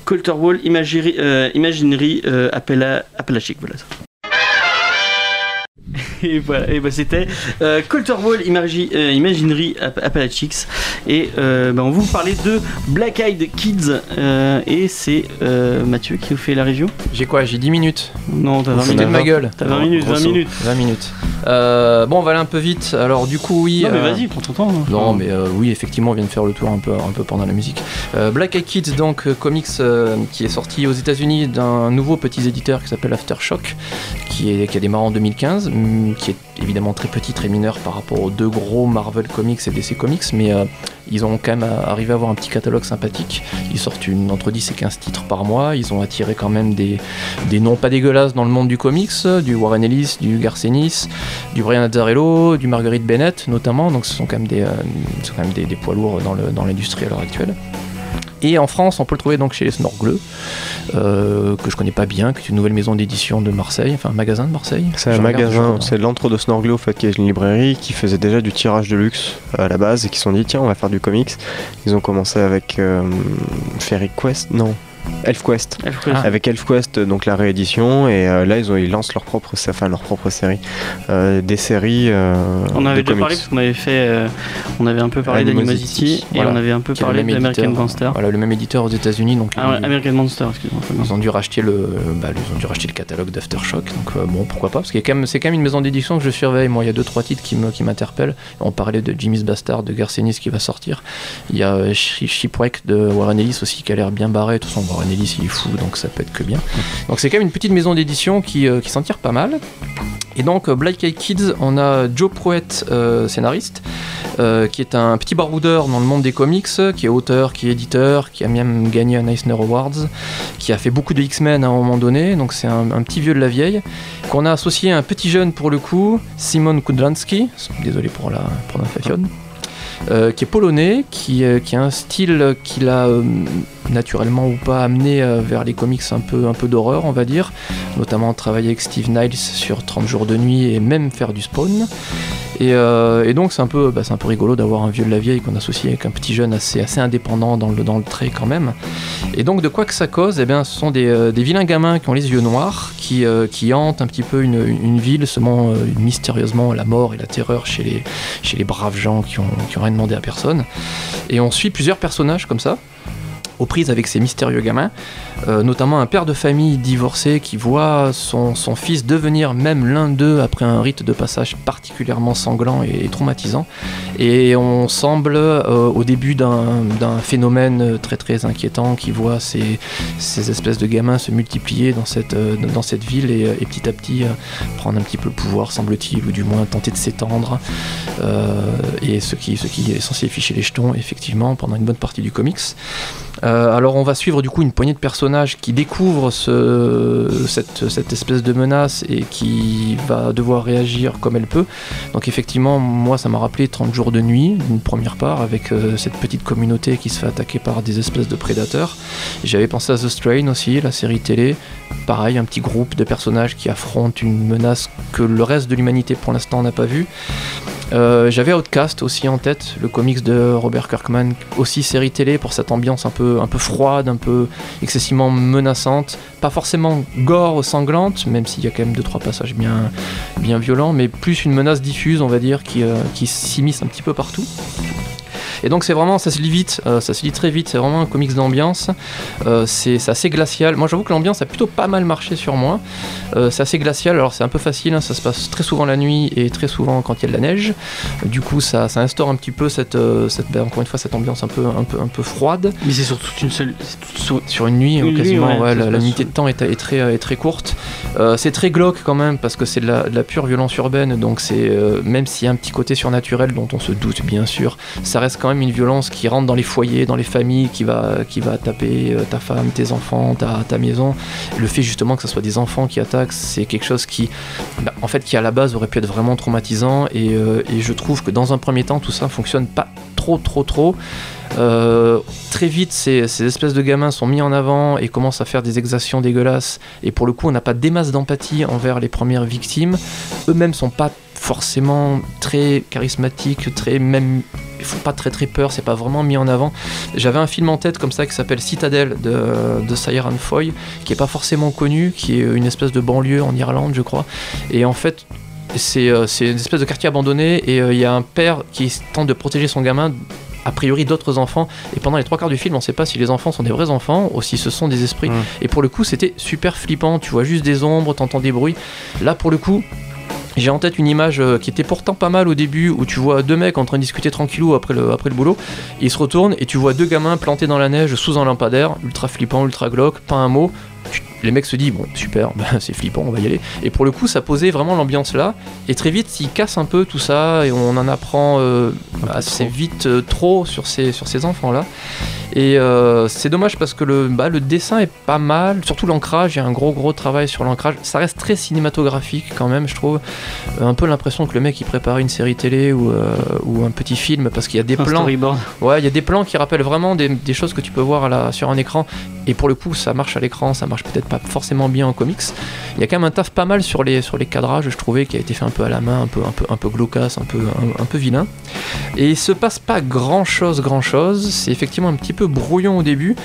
Colter Wall, euh, Imaginerie euh, Appella, Appalachique. Voilà ça. Et voilà, et bah c'était euh, Wall Imagi- euh, Imaginerie App- Appalachics et euh, bah, on vous parler de Black Eyed Kids euh, et c'est euh, Mathieu qui nous fait la review. J'ai quoi? J'ai 10 minutes. Non, t'as 20 Foutez minutes. de ma gueule. T'as 20 minutes, 20 Grosso. minutes. 20 minutes. Euh, bon, on va aller un peu vite. Alors, du coup, oui. Non, mais vas-y, prends ton temps. hein. Non, mais oui, effectivement, on vient de faire le tour un peu, un peu pendant la musique. Black Eyed Kids, donc, comics qui est sorti aux États-Unis d'un nouveau petit éditeur qui s'appelle Aftershock, qui, est, qui a démarré en 2015. Qui est évidemment très petit, très mineur par rapport aux deux gros Marvel Comics et DC Comics, mais euh, ils ont quand même euh, arrivé à avoir un petit catalogue sympathique. Ils sortent une, entre 10 et 15 titres par mois. Ils ont attiré quand même des, des noms pas dégueulasses dans le monde du comics, du Warren Ellis, du Garcenis, du Brian Azzarello, du Marguerite Bennett notamment. Donc ce sont quand même des, euh, poids lourds dans l'industrie à l'heure actuelle. Et en France, on peut le trouver donc chez les Snorgleux, euh, que je connais pas bien, qui est une nouvelle maison d'édition de Marseille, enfin un magasin de Marseille. C'est un magasin, c'est l'entre de Snorglo en fait, qui est une librairie qui faisait déjà du tirage de luxe à la base et qui se sont dit tiens on va faire du comics. Ils ont commencé avec euh, Fairy Quest, non, ElfQuest. Elfquest. Avec ElfQuest, donc la réédition, et euh, là ils, ont, ils lancent leur propre, enfin, leur propre série. Euh, des séries. euh, On avait déjà comics. parlé parce qu'on avait fait, euh, on avait un peu parlé Animosity, d'Animosity et voilà. on avait un peu parlé d'American. Gangster. Voilà, le même éditeur aux États-Unis, donc Ah ouais, ils, American Monster, excuse-moi. ils ont dû racheter le, bah, ils ont dû racheter le catalogue d'Aftershock. Donc euh, bon, pourquoi pas Parce que c'est quand même, c'est quand même une maison d'édition que je surveille. Moi, il y a deux trois titres qui me, qui m'interpellent. On parlait de Jimmy's Bastard de Garcenis qui va sortir. Il y a euh, Shi- Shipwreck de Warren Ellis aussi qui a l'air bien barré. De toute façon, Warren Ellis il est fou, donc ça peut être que bien. Donc c'est quand même une petite maison d'édition qui, euh, qui s'en tire pas mal. Et donc, euh, Black Eyed Kids, on a Joe Pruitt, euh, scénariste, euh, qui est un petit baroudeur dans le monde des comics, qui est auteur, qui est éditeur, qui a même gagné un Eisner Awards, qui a fait beaucoup de X-Men à un moment donné, donc c'est un, un petit vieux de la vieille, qu'on a associé à un petit jeune pour le coup, Simon Kudlansky, désolé pour la prononciation, euh, qui est polonais, qui, qui a un style qu'il a naturellement ou pas amené euh, vers les comics un peu, un peu d'horreur, on va dire, notamment travailler avec Steve Niles sur 30 jours de nuit et même faire du spawn. Et, euh, donc c'est un peu, bah, c'est un peu rigolo d'avoir un vieux de la vieille qu'on associe avec un petit jeune assez, assez indépendant dans le, trait quand même. Et donc de quoi que ça cause, eh bien, ce sont des, euh, vilains gamins qui ont les yeux noirs, qui, hantent un petit peu une, ville, semant mystérieusement la mort et la terreur chez les, chez les braves gens qui ont, qui ont rien demandé à personne. Et on suit plusieurs personnages comme ça aux prises avec ces mystérieux gamins, euh, notamment un père de famille divorcé qui voit son, fils devenir même l'un d'eux après un rite de passage particulièrement sanglant et, traumatisant. Et on semble euh, au début d'un phénomène très très inquiétant qui voit ces, ces espèces de gamins se multiplier dans cette, euh, ville et, et petit à petit prendre un petit peu le pouvoir, semble-t-il, ou du moins tenter de s'étendre. Et ce qui, ce qui est censé ficher les jetons, effectivement, pendant une bonne partie du comics. Euh, alors on va suivre du coup une poignée de personnages qui découvrent ce, cette, espèce de menace et qui va devoir réagir comme elle peut. Donc effectivement, moi ça m'a rappelé 30 jours de nuit, d'une première part, avec euh, cette petite communauté qui se fait attaquer par des espèces de prédateurs. J'avais pensé à The Strain aussi, la série télé. Pareil, un petit groupe de personnages qui affrontent une menace que le reste de l'humanité pour l'instant n'a pas vue. Euh, J'avais Outcast aussi en tête, le comics de Robert Kirkman, aussi série télé pour cette ambiance un peu, un peu froide, un peu excessivement menaçante, pas forcément gore sanglante, même s'il y a quand même deux trois passages bien, bien violents, mais plus une menace diffuse, on va dire, qui, euh, qui s'immisce un petit peu partout. Et donc c'est vraiment, ça se lit vite, euh, ça se lit très vite, c'est vraiment un comics d'ambiance, Euh, c'est assez glacial. Moi j'avoue que l'ambiance a plutôt pas mal marché sur moi. Euh, c'est assez glacial, alors c'est un peu facile, hein, ça se passe très souvent la nuit et très souvent quand il y a de la neige. Du coup ça, ça instaure un petit peu cette, cette ben, encore une fois cette ambiance un peu, un peu, un peu froide. Mais c'est surtout une seule. sur- Sur une nuit, Une nuit, quasiment, ouais, ouais, ça la, la de temps est, est très, est très courte. C'est très glauque quand même parce que c'est de la, de la pure violence urbaine, donc c'est même s'il y a un petit côté surnaturel dont on se doute bien sûr, ça reste quand même une violence qui rentre dans les foyers, dans les familles, qui va, qui va taper euh, ta femme, tes enfants, ta, ta maison. Le fait justement que ce soit des enfants qui attaquent, c'est quelque chose qui, bah, en fait, qui à la base aurait pu être vraiment traumatisant et, euh, je trouve que dans un premier temps tout ça fonctionne pas trop trop trop. Euh, très vite, ces, ces espèces de gamins sont mis en avant et commencent à faire des exactions dégueulasses. Et pour le coup, on n'a pas des masses d'empathie envers les premières victimes. Eux-mêmes sont pas forcément très charismatiques, très même ils font pas très très peur, c'est pas vraiment mis en avant. J'avais un film en tête comme ça qui s'appelle Citadel de, de Ciaran Foy, qui est pas forcément connu, qui est une espèce de banlieue en Irlande, je crois. Et en fait, c'est euh, une espèce de quartier abandonné et euh, il y a un père qui tente de protéger son gamin a priori d'autres enfants et pendant les trois quarts du film on sait pas si les enfants sont des vrais enfants ou si ce sont des esprits Mm. et pour le coup c'était super flippant tu vois juste des ombres t'entends des bruits là pour le coup j'ai en tête une image euh, qui était pourtant pas mal au début où tu vois deux mecs en train de discuter tranquillou après le, boulot. Ils se retournent et tu vois deux gamins plantés dans la neige sous un lampadaire, ultra flippant, ultra glauque, pas un mot. Les mecs se disent bon super, bah, c'est flippant, on va y aller. Et pour le coup, ça posait vraiment l'ambiance là. Et très vite, ils cassent un peu tout ça et on en apprend euh, assez vite euh, trop sur ces, sur ces enfants là. Et euh, c'est dommage parce que le, bah, le dessin est pas mal, surtout l'ancrage, il y a un gros gros travail sur l'ancrage. Ça reste très cinématographique quand même, je trouve. Un peu l'impression que le mec il préparait une série télé ou, ou un petit film parce qu'il y a des Un plans. storyboard. Ouais, il y a des plans qui rappellent vraiment des, des choses que tu peux voir à la- sur un écran. Et pour le coup, ça marche à l'écran, ça marche peut-être pas forcément bien en comics. Il y a quand même un taf pas mal sur les, sur les cadrages, je trouvais, qui a été fait un peu à la main, un peu, un peu, un peu un peu, un, un peu vilain. Et il se passe pas grand chose, grand chose. C'est effectivement un petit peu brouillon au début.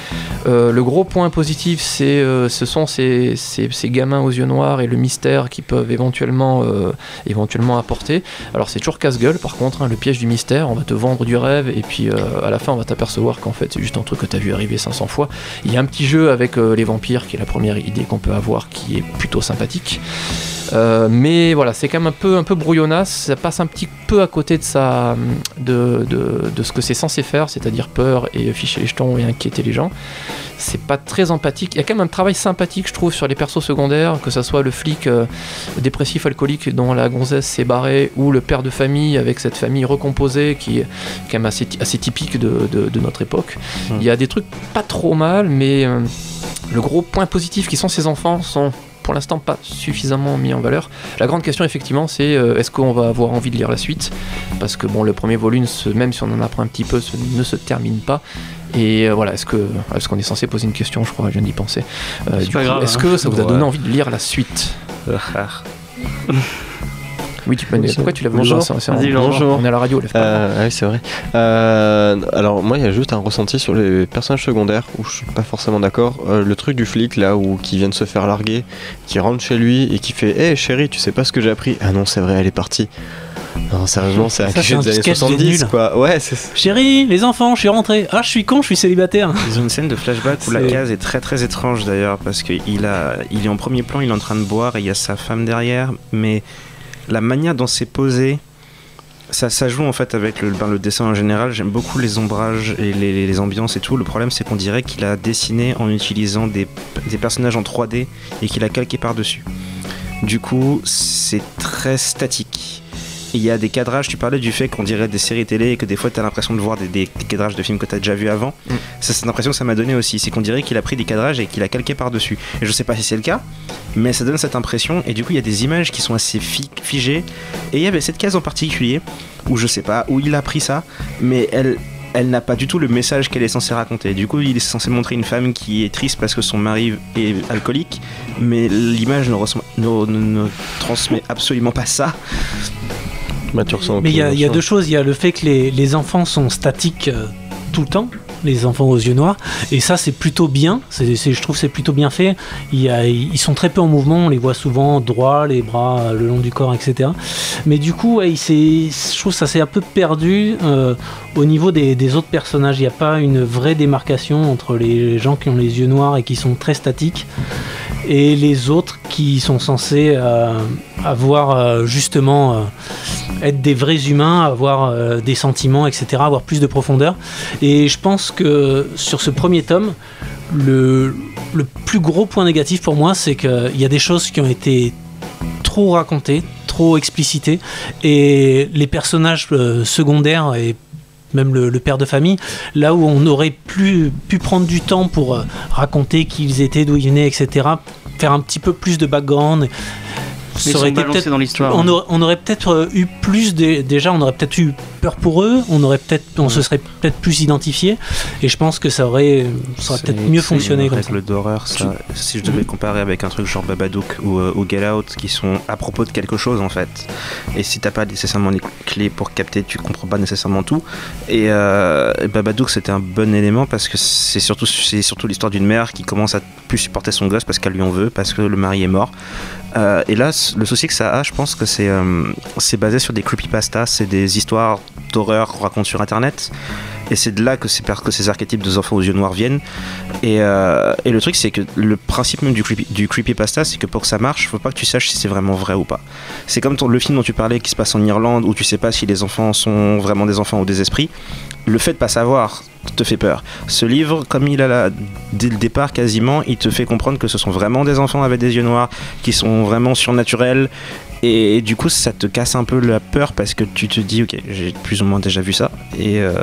Euh, le gros point positif, c'est, euh, ce sont ces, ces, gamins aux yeux noirs et le mystère qu'ils peuvent éventuellement, euh, éventuellement apporter. Alors c'est toujours casse-gueule par contre, hein, le piège du mystère, on va te vendre du rêve et puis à la fin on va t'apercevoir qu'en fait c'est juste un truc que tu as vu arriver 500 fois. Il y a un petit jeu avec les vampires qui est la première idée qu'on peut avoir qui est plutôt sympathique. Euh, mais voilà, c'est quand même un peu, un peu brouillonnasse, ça passe un petit peu à côté de, sa, de, de, de ce que c'est censé faire, c'est-à-dire peur et ficher les jetons et inquiéter les gens. C'est pas très empathique. Il y a quand même un travail sympathique, je trouve, sur les persos secondaires, que ça soit le flic euh, dépressif alcoolique dont la gonzesse s'est barrée, ou le père de famille avec cette famille recomposée qui est quand même assez, assez typique de, de- notre époque. Mm. Il y a des trucs pas trop mal, mais euh, le gros point positif qui sont ces enfants sont pour l'instant pas suffisamment mis en valeur. La grande question effectivement c'est euh, est-ce qu'on va avoir envie de lire la suite? Parce que bon le premier volume, se- même si on en apprend un petit peu, se- ne se termine pas. Et euh, voilà, est-ce que est-ce qu'on est censé poser une question? Je crois, je viens d'y penser. Euh, Est-ce hein. que ça vous a donné envie de lire la suite? Oui, tu peux. Pourquoi tu l'as voulu Bonjour. Vas-y, Laurent. Bonjour. On est à la radio, lève pas? Euh, oui, c'est vrai. Euh, alors, moi, il y a juste un ressenti sur les personnages secondaires où je suis pas forcément d'accord. Euh, le truc du flic, là, où qui vient de se faire larguer, qui rentre chez lui et qui fait Hé chérie, tu sais pas ce que j'ai appris? Ah non, c'est vrai, elle est partie. Non, sérieusement, c'est un cliché des années sketch de 70, nul. quoi. Ouais, c'est Chérie, les enfants, je suis rentré. Ah, je suis con, je suis célibataire. Ils ont une scène de flashback où la case est très très étrange d'ailleurs parce qu'il a, il est en premier plan, il est en train de boire et il y a sa femme derrière, mais la manière dont c'est posé, ça, ça joue en fait avec le, ben, dessin en général. J'aime beaucoup les ombrages et les, les ambiances et tout. Le problème c'est qu'on dirait qu'il a dessiné en utilisant des, des personnages en 3D et qu'il a calqué par-dessus. Du coup, c'est très statique. Il y a des cadrages, tu parlais du fait qu'on dirait des séries télé et que des fois tu as l'impression de voir des, cadrages de films que tu as déjà vu avant. Mm. C'est l'impression que ça m'a donné aussi. C'est qu'on dirait qu'il a pris des cadrages et qu'il a calqué par-dessus. Et je sais pas si c'est le cas, mais ça donne cette impression. Et du coup, il y a des images qui sont assez fi- figées. Et il y avait cette case en particulier où je sais pas où il a pris ça, mais elle. Elle n'a pas du tout le message qu'elle est censée raconter. Du coup, il est censé montrer une femme qui est triste parce que son mari est alcoolique, mais l'image ne transmet absolument pas ça. Mais il y a, deux choses. Il y a le fait que les, les enfants sont statiques euh, tout le temps, les enfants aux yeux noirs, et ça c'est plutôt bien. C'est, je trouve c'est plutôt bien fait. Il y ils sont très peu en mouvement. On les voit souvent droits, les bras le long du corps, etc. Mais du coup, ouais, il je trouve ça s'est un peu perdu euh, au niveau des, autres personnages. Il n'y a pas une vraie démarcation entre les gens qui ont les yeux noirs et qui sont très statiques et les autres qui sont censés euh, avoir euh, justement être des vrais humains, avoir des sentiments, etc., avoir plus de profondeur. Et je pense que sur ce premier tome, le, plus gros point négatif pour moi, c'est qu'il y a des choses qui ont été trop racontées, trop explicitées, et les personnages euh, secondaires et même le, père de famille, là où on aurait plus, pu prendre du temps pour euh, raconter qui ils étaient, d'où ils venaient, etc., faire un petit peu plus de background. Ça aurait été peut-être dans l'histoire. on aurait, on aurait peut-être euh, eu plus de, déjà on aurait peut-être eu peur pour eux on aurait peut-être on se serait peut-être plus identifié et je pense que ça aurait ça aurait peut-être mieux fonctionné comme règle d'horreur, ça. Si je devais comparer avec un truc genre Babadook ou, euh, ou Get Out, qui sont à propos de quelque chose en fait. Et si t'as pas nécessairement les clés pour capter, tu comprends pas nécessairement tout. Et euh, Babadook, c'était un bon élément parce que c'est surtout, c'est surtout l'histoire d'une mère qui commence à plus supporter son gosse parce qu'elle lui en veut, parce que le mari est mort. Euh, et là, le souci que ça a, je pense que c'est euh, basé sur des creepypastas, c'est des histoires d'horreur qu'on raconte sur internet. Et c'est de là que, que ces archétypes des enfants aux yeux noirs viennent. Et, euh, le truc, c'est que le principe même du, creepy, creepypasta, c'est que pour que ça marche, faut pas que tu saches si c'est vraiment vrai ou pas. C'est comme le film dont tu parlais qui se passe en Irlande, où tu sais pas si les enfants sont vraiment des enfants ou des esprits. Le fait de pas savoir te fait peur. Ce livre, comme il a la, dès le départ quasiment, il te fait comprendre que ce sont vraiment des enfants avec des yeux noirs, qui sont vraiment surnaturels. Et, du coup, ça te casse un peu la peur parce que tu te dis, ok, j'ai plus ou moins déjà vu ça. Et, euh,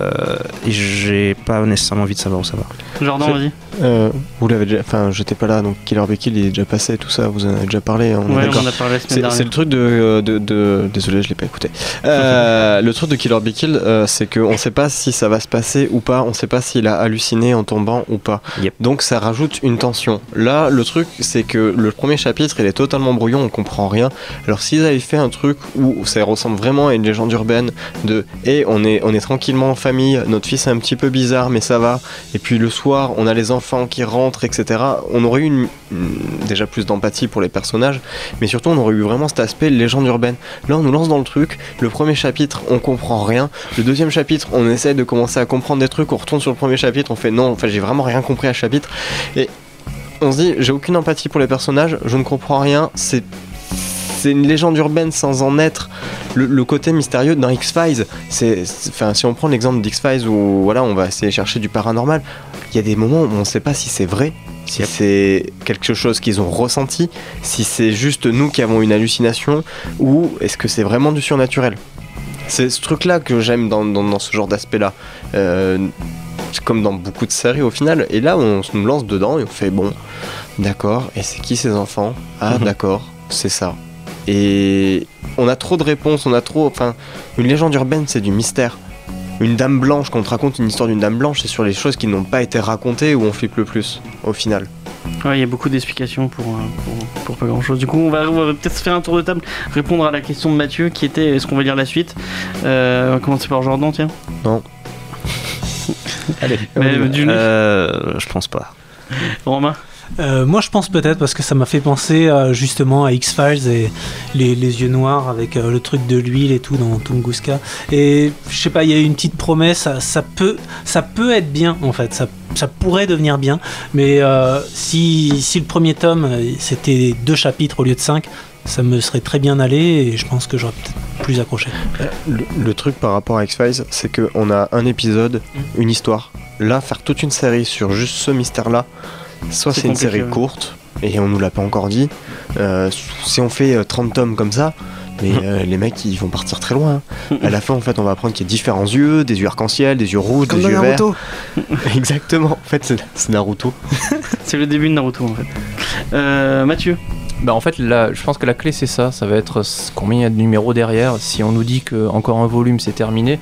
et j'ai pas nécessairement envie de savoir où ça va. Jordan, vas-y. Euh, vous l'avez déjà. Enfin, j'étais pas là, donc Killer Be Kill il est déjà passé, tout ça, vous en avez déjà parlé. On Ouais, on a parlé C'est le truc de, de, de- Désolé, je l'ai pas écouté. Euh, le truc de Killer Be Kill, euh, c'est qu'on sait pas si ça va se passer ou pas, on sait pas s'il a halluciné en tombant ou pas. Yep. Donc ça rajoute une tension. Là, le truc, c'est que le premier chapitre, il est totalement brouillon, on comprend rien. Alors s'ils avaient fait un truc où ça ressemble vraiment à une légende urbaine de et on est, on est tranquillement en famille, notre fils est un petit peu bizarre, mais ça va. Et puis le soir, on a les enfants qui rentrent, etc. On aurait eu déjà plus d'empathie pour les personnages, mais surtout on aurait eu vraiment cet aspect légende urbaine. Là, on nous lance dans le truc. Le premier chapitre, on comprend rien. Le deuxième chapitre, on essaie de commencer à comprendre des trucs. On retourne sur le premier chapitre, on fait non, enfin j'ai vraiment rien compris à chapitre. Et on se dit, j'ai aucune empathie pour les personnages, je ne comprends rien. C'est une légende urbaine sans en être. Le, côté mystérieux dans X-Files, enfin, si on prend l'exemple d'X-Files où voilà, on va essayer chercher du paranormal, il y a des moments où on ne sait pas si c'est vrai, si c'est quelque chose qu'ils ont ressenti, si c'est juste nous qui avons une hallucination, ou est-ce que c'est vraiment du surnaturel. C'est ce truc-là que j'aime dans, dans- dans ce genre d'aspect-là. Euh, c'est comme dans beaucoup de séries au final. Et là, on se nous lance dedans et on fait bon, d'accord, et c'est qui ces enfants? Ah, Mhm. d'accord, c'est ça. Et on a trop de réponses, on a trop. Enfin, une légende urbaine, c'est du mystère. Une dame blanche, quand on te raconte une histoire d'une dame blanche, c'est sur les choses qui n'ont pas été racontées où on flippe le plus, au final. Ouais, il y a beaucoup d'explications pour, euh, pour, pour pas grand chose. Du coup, on va, on va peut-être faire un tour de table, répondre à la question de Mathieu qui était est-ce qu'on va lire la suite? Euh, On va commencer par Jordan, tiens. Allez. Mais, euh, du- Euh, je pense pas. Romain? Euh, moi, je pense peut-être parce que ça m'a fait penser euh, justement à X-Files et les, les yeux noirs avec euh, le truc de l'huile et tout dans Tunguska. Et je sais pas, il y a une petite promesse, ça, ça peut, ça peut être bien en fait, ça, ça pourrait devenir bien. Mais si, si le premier tome c'était deux chapitres au lieu de cinq, ça me serait très bien allé et je pense que j'aurais peut-être plus accroché. Le, le truc par rapport à X-Files, c'est qu'on a un épisode, une histoire. Là, faire toute une série sur juste ce mystère-là, soit C'est c'est une série ouais. courte, et on nous l'a pas encore dit. Euh, si on fait euh, 30 tomes comme ça, mais euh, les mecs ils vont partir très loin. hein. À la fin, en fait, on va apprendre qu'il y a différents yeux, des yeux arc-en-ciel, des yeux rouges, des yeux verts. Exactement. En fait, c'est- Naruto. C'est le début de Naruto en fait. Euh, Mathieu Bah en fait, là, je pense que la clé c'est ça, ça va être combien il y a de numéros derrière? Si on nous dit que encore un volume c'est terminé,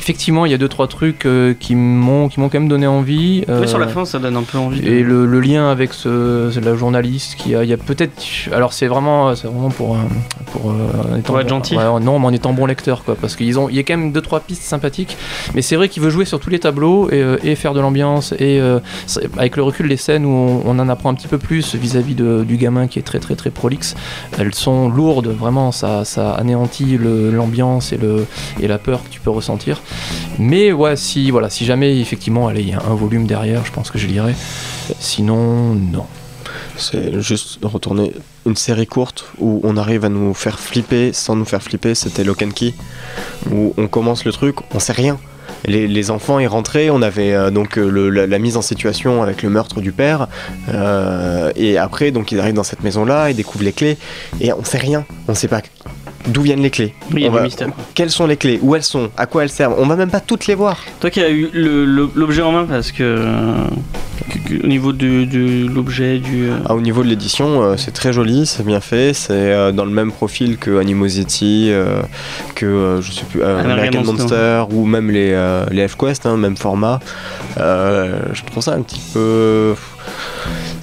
effectivement il y a deux trois trucs euh, qui m'ont qui m'ont quand même donné envie. Ouais, Sur la euh, fin, ça donne un peu envie. Et le, le lien avec ce, la journaliste qui a, il y a peut-être, alors c'est vraiment, c'est vraiment pour, euh, pour, euh, en étant Pour être gentil. ouais, non, mais en étant bon lecteur quoi, parce qu'ils ont, il y a quand même deux trois pistes sympathiques, mais c'est vrai qu'il veut jouer sur tous les tableaux et, et faire de l'ambiance et avec le recul les scènes où on, on en apprend un petit peu plus vis-à-vis de- du gamin qui est très très très prolixe, elles sont lourdes, vraiment, ça, ça anéantit le- l'ambiance et le et la peur que tu peux ressentir. Mais ouais, si voilà, si jamais effectivement, allez, il y a un volume derrière, je pense que je lirai. Sinon, non. C'est juste retourner une série courte où on arrive à nous faire flipper sans nous faire flipper. C'était Lock and Key où on commence le truc, on sait rien. Les, enfants y rentraient, on avait euh, donc euh, la mise en situation avec le meurtre du père, euh, et après donc ils arrivent dans cette maison là, ils découvrent les clés, et on sait rien, on sait pas d'où viennent les clés, Oui, il y a On du va- mystère. quoi. quelles sont les clés, où elles sont, à quoi elles servent, on va même pas toutes les voir. Toi qui as eu l'objet en main, parce que, euh, au niveau de, de l'objet, du. euh, Ah, au niveau de l'édition, euh, c'est très joli, c'est bien fait, c'est dans le même profil que Animosity, que je sais plus, euh, American Monster. Monster, ou même les, les F-Quest, hein, même format. Je trouve ça un petit peu.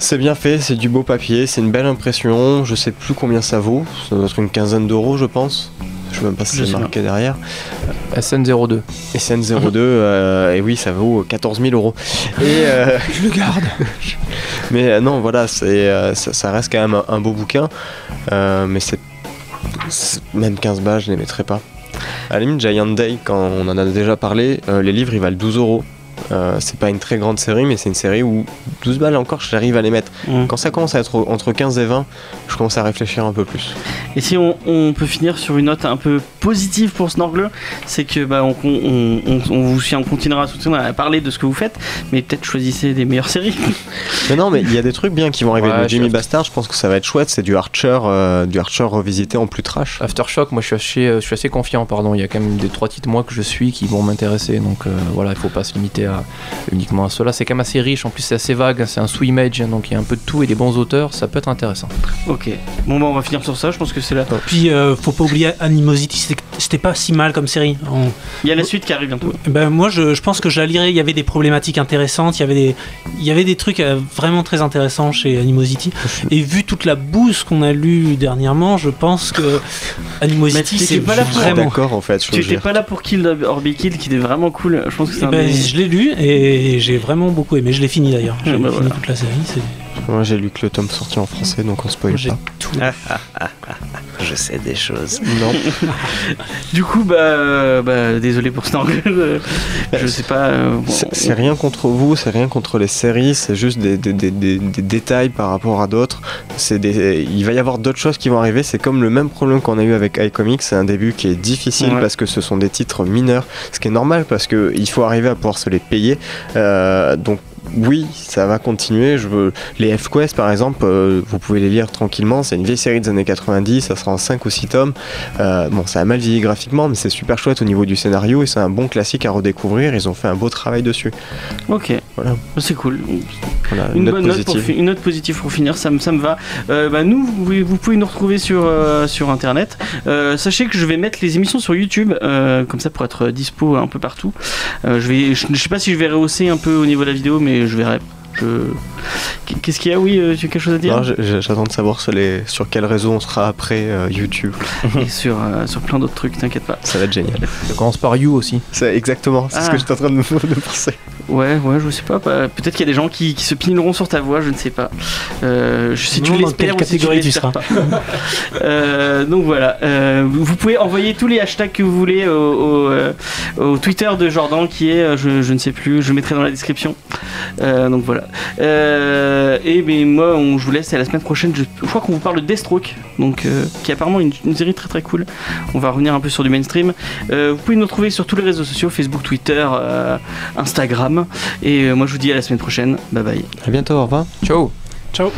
C'est bien fait, c'est du beau papier, c'est une belle impression. Je sais plus combien ça vaut, ça doit être une quinzaine d'euros, je pense. Je sais même pas si c'est marqué derrière. SN02. SN02, euh, et oui, ça vaut 14 000 euros. Et, euh, Je le garde. mais euh, non, voilà, c'est, euh, ça, ça reste quand même un, un beau bouquin. Euh, mais c'est, Même 15 balles, je les mettrais pas. À la limite, Giant Day, quand on en a déjà parlé, euh, les livres ils valent 12 euros. Euh, c'est pas une très grande série, mais c'est une série où 12 balles encore, j'arrive à les mettre. Mm. Quand ça commence à être entre 15 et 20, je commence à réfléchir un peu plus. Et si on, on peut finir sur une note un peu positive pour Snorgle, c'est que bah, on, on, on- on vous suit, on continuera à soutenir, à parler de ce que vous faites, mais peut-être choisissez des meilleures séries. Mais non, mais il y a des trucs bien qui vont arriver. Ouais, Jimmy Bastard, je pense que ça va être chouette. C'est du Archer, euh, du Archer revisité en plus trash. Aftershock, moi je suis assez, euh, je suis assez confiant, pardon. Il y a quand même des trois titres moi que je suis qui vont m'intéresser, donc euh, voilà, il faut pas se limiter à, uniquement à cela. C'est quand même assez riche, en plus c'est assez vague, c'est un sous-image, donc il y a un peu de tout et des bons auteurs, ça peut être intéressant. ok, bon bah on va finir sur ça, je pense que c'est là. Puis euh, faut pas oublier Animosity, c'était- pas si mal comme série. On- Il y a la suite qui arrive bientôt. Ben, moi je, je pense que je la lirais, il y avait des problématiques intéressantes, il y avait des, il y avait des trucs euh, vraiment très intéressants chez Animosity. Et vu toute la bouse qu'on a lue dernièrement, je pense que Animosity c'est pas là pour- vraiment... D'accord, en fait. Je Tu veux étais dire. pas là pour Kill or Be Killed, qui était vraiment cool. Je pense que c'est Eh un ben, des- Je l'ai lu et j'ai vraiment beaucoup aimé. Je l'ai fini d'ailleurs. J'ai Ah, bah, fini voilà. toute la série. Moi, j'ai lu que le tome sorti en français, donc on spoil J'ai pas. tout. Je sais des choses. Non. Du coup, bah, bah désolé pour Snorgle. euh, je sais pas. euh, bon, C'est rien contre vous, c'est rien contre les séries, c'est juste des, des- des- des- des détails par rapport à d'autres. Il va y avoir d'autres choses qui vont arriver. C'est comme le même problème qu'on a eu avec iComics. C'est un début qui est difficile Ouais. parce que ce sont des titres mineurs, ce qui est normal parce que il faut arriver à pouvoir se les payer. Euh, donc oui, ça va continuer. Je veux... Les F-Quest, par exemple, euh, vous pouvez les lire tranquillement. C'est une vieille série des années 90, ça sera en 5 ou 6 tomes. Euh, bon, ça a mal vieilli graphiquement, mais c'est super chouette au niveau du scénario et c'est un bon classique à redécouvrir. Ils ont fait un beau travail dessus. Ok, Voilà. c'est cool. Voilà, Une, note bonne note pour, positive. fi- une note positive pour finir, ça, me- ça me va. Euh, bah, nous, vous, pouvez- vous pouvez nous retrouver sur, sur internet. Sachez que je vais mettre les émissions sur YouTube, comme ça pour être dispo un peu partout. Je, vais, je, je sais pas si je vais rehausser un peu au niveau de la vidéo, mais je verrai. Je... Qu'est-ce qu'il y a Oui, euh, tu as quelque chose à dire J'attends de savoir sur, les, sur quel réseau on sera après euh, YouTube. Et sur, euh, sur plein d'autres trucs, t'inquiète pas. Ça va être génial. Ça commence par You aussi. C'est exactement, c'est ce Ah. que j'étais en train de, penser. Ouais, ouais, je sais pas. Peut-être qu'il y a des gens qui, qui se pileront sur ta voix, je ne sais pas. Euh, je- si tu Non, dans quelle ou si catégorie tu pas. Euh, donc voilà. Euh, vous pouvez envoyer tous les hashtags que vous voulez au, au, au Twitter de Jordan qui est, je, je ne sais plus, je mettrai dans la description. Euh, donc voilà. Euh, et ben moi, on, je vous laisse à la semaine prochaine. Je, je crois qu'on vous parle de Deathstroke, donc euh, qui est apparemment une, une série très très cool. On va revenir un peu sur du mainstream. Euh, vous pouvez nous retrouver sur tous les réseaux sociaux, Facebook, Twitter, euh, Instagram. Et euh, moi, je vous dis à la semaine prochaine. Bye bye. À bientôt, au revoir. Ciao Ciao.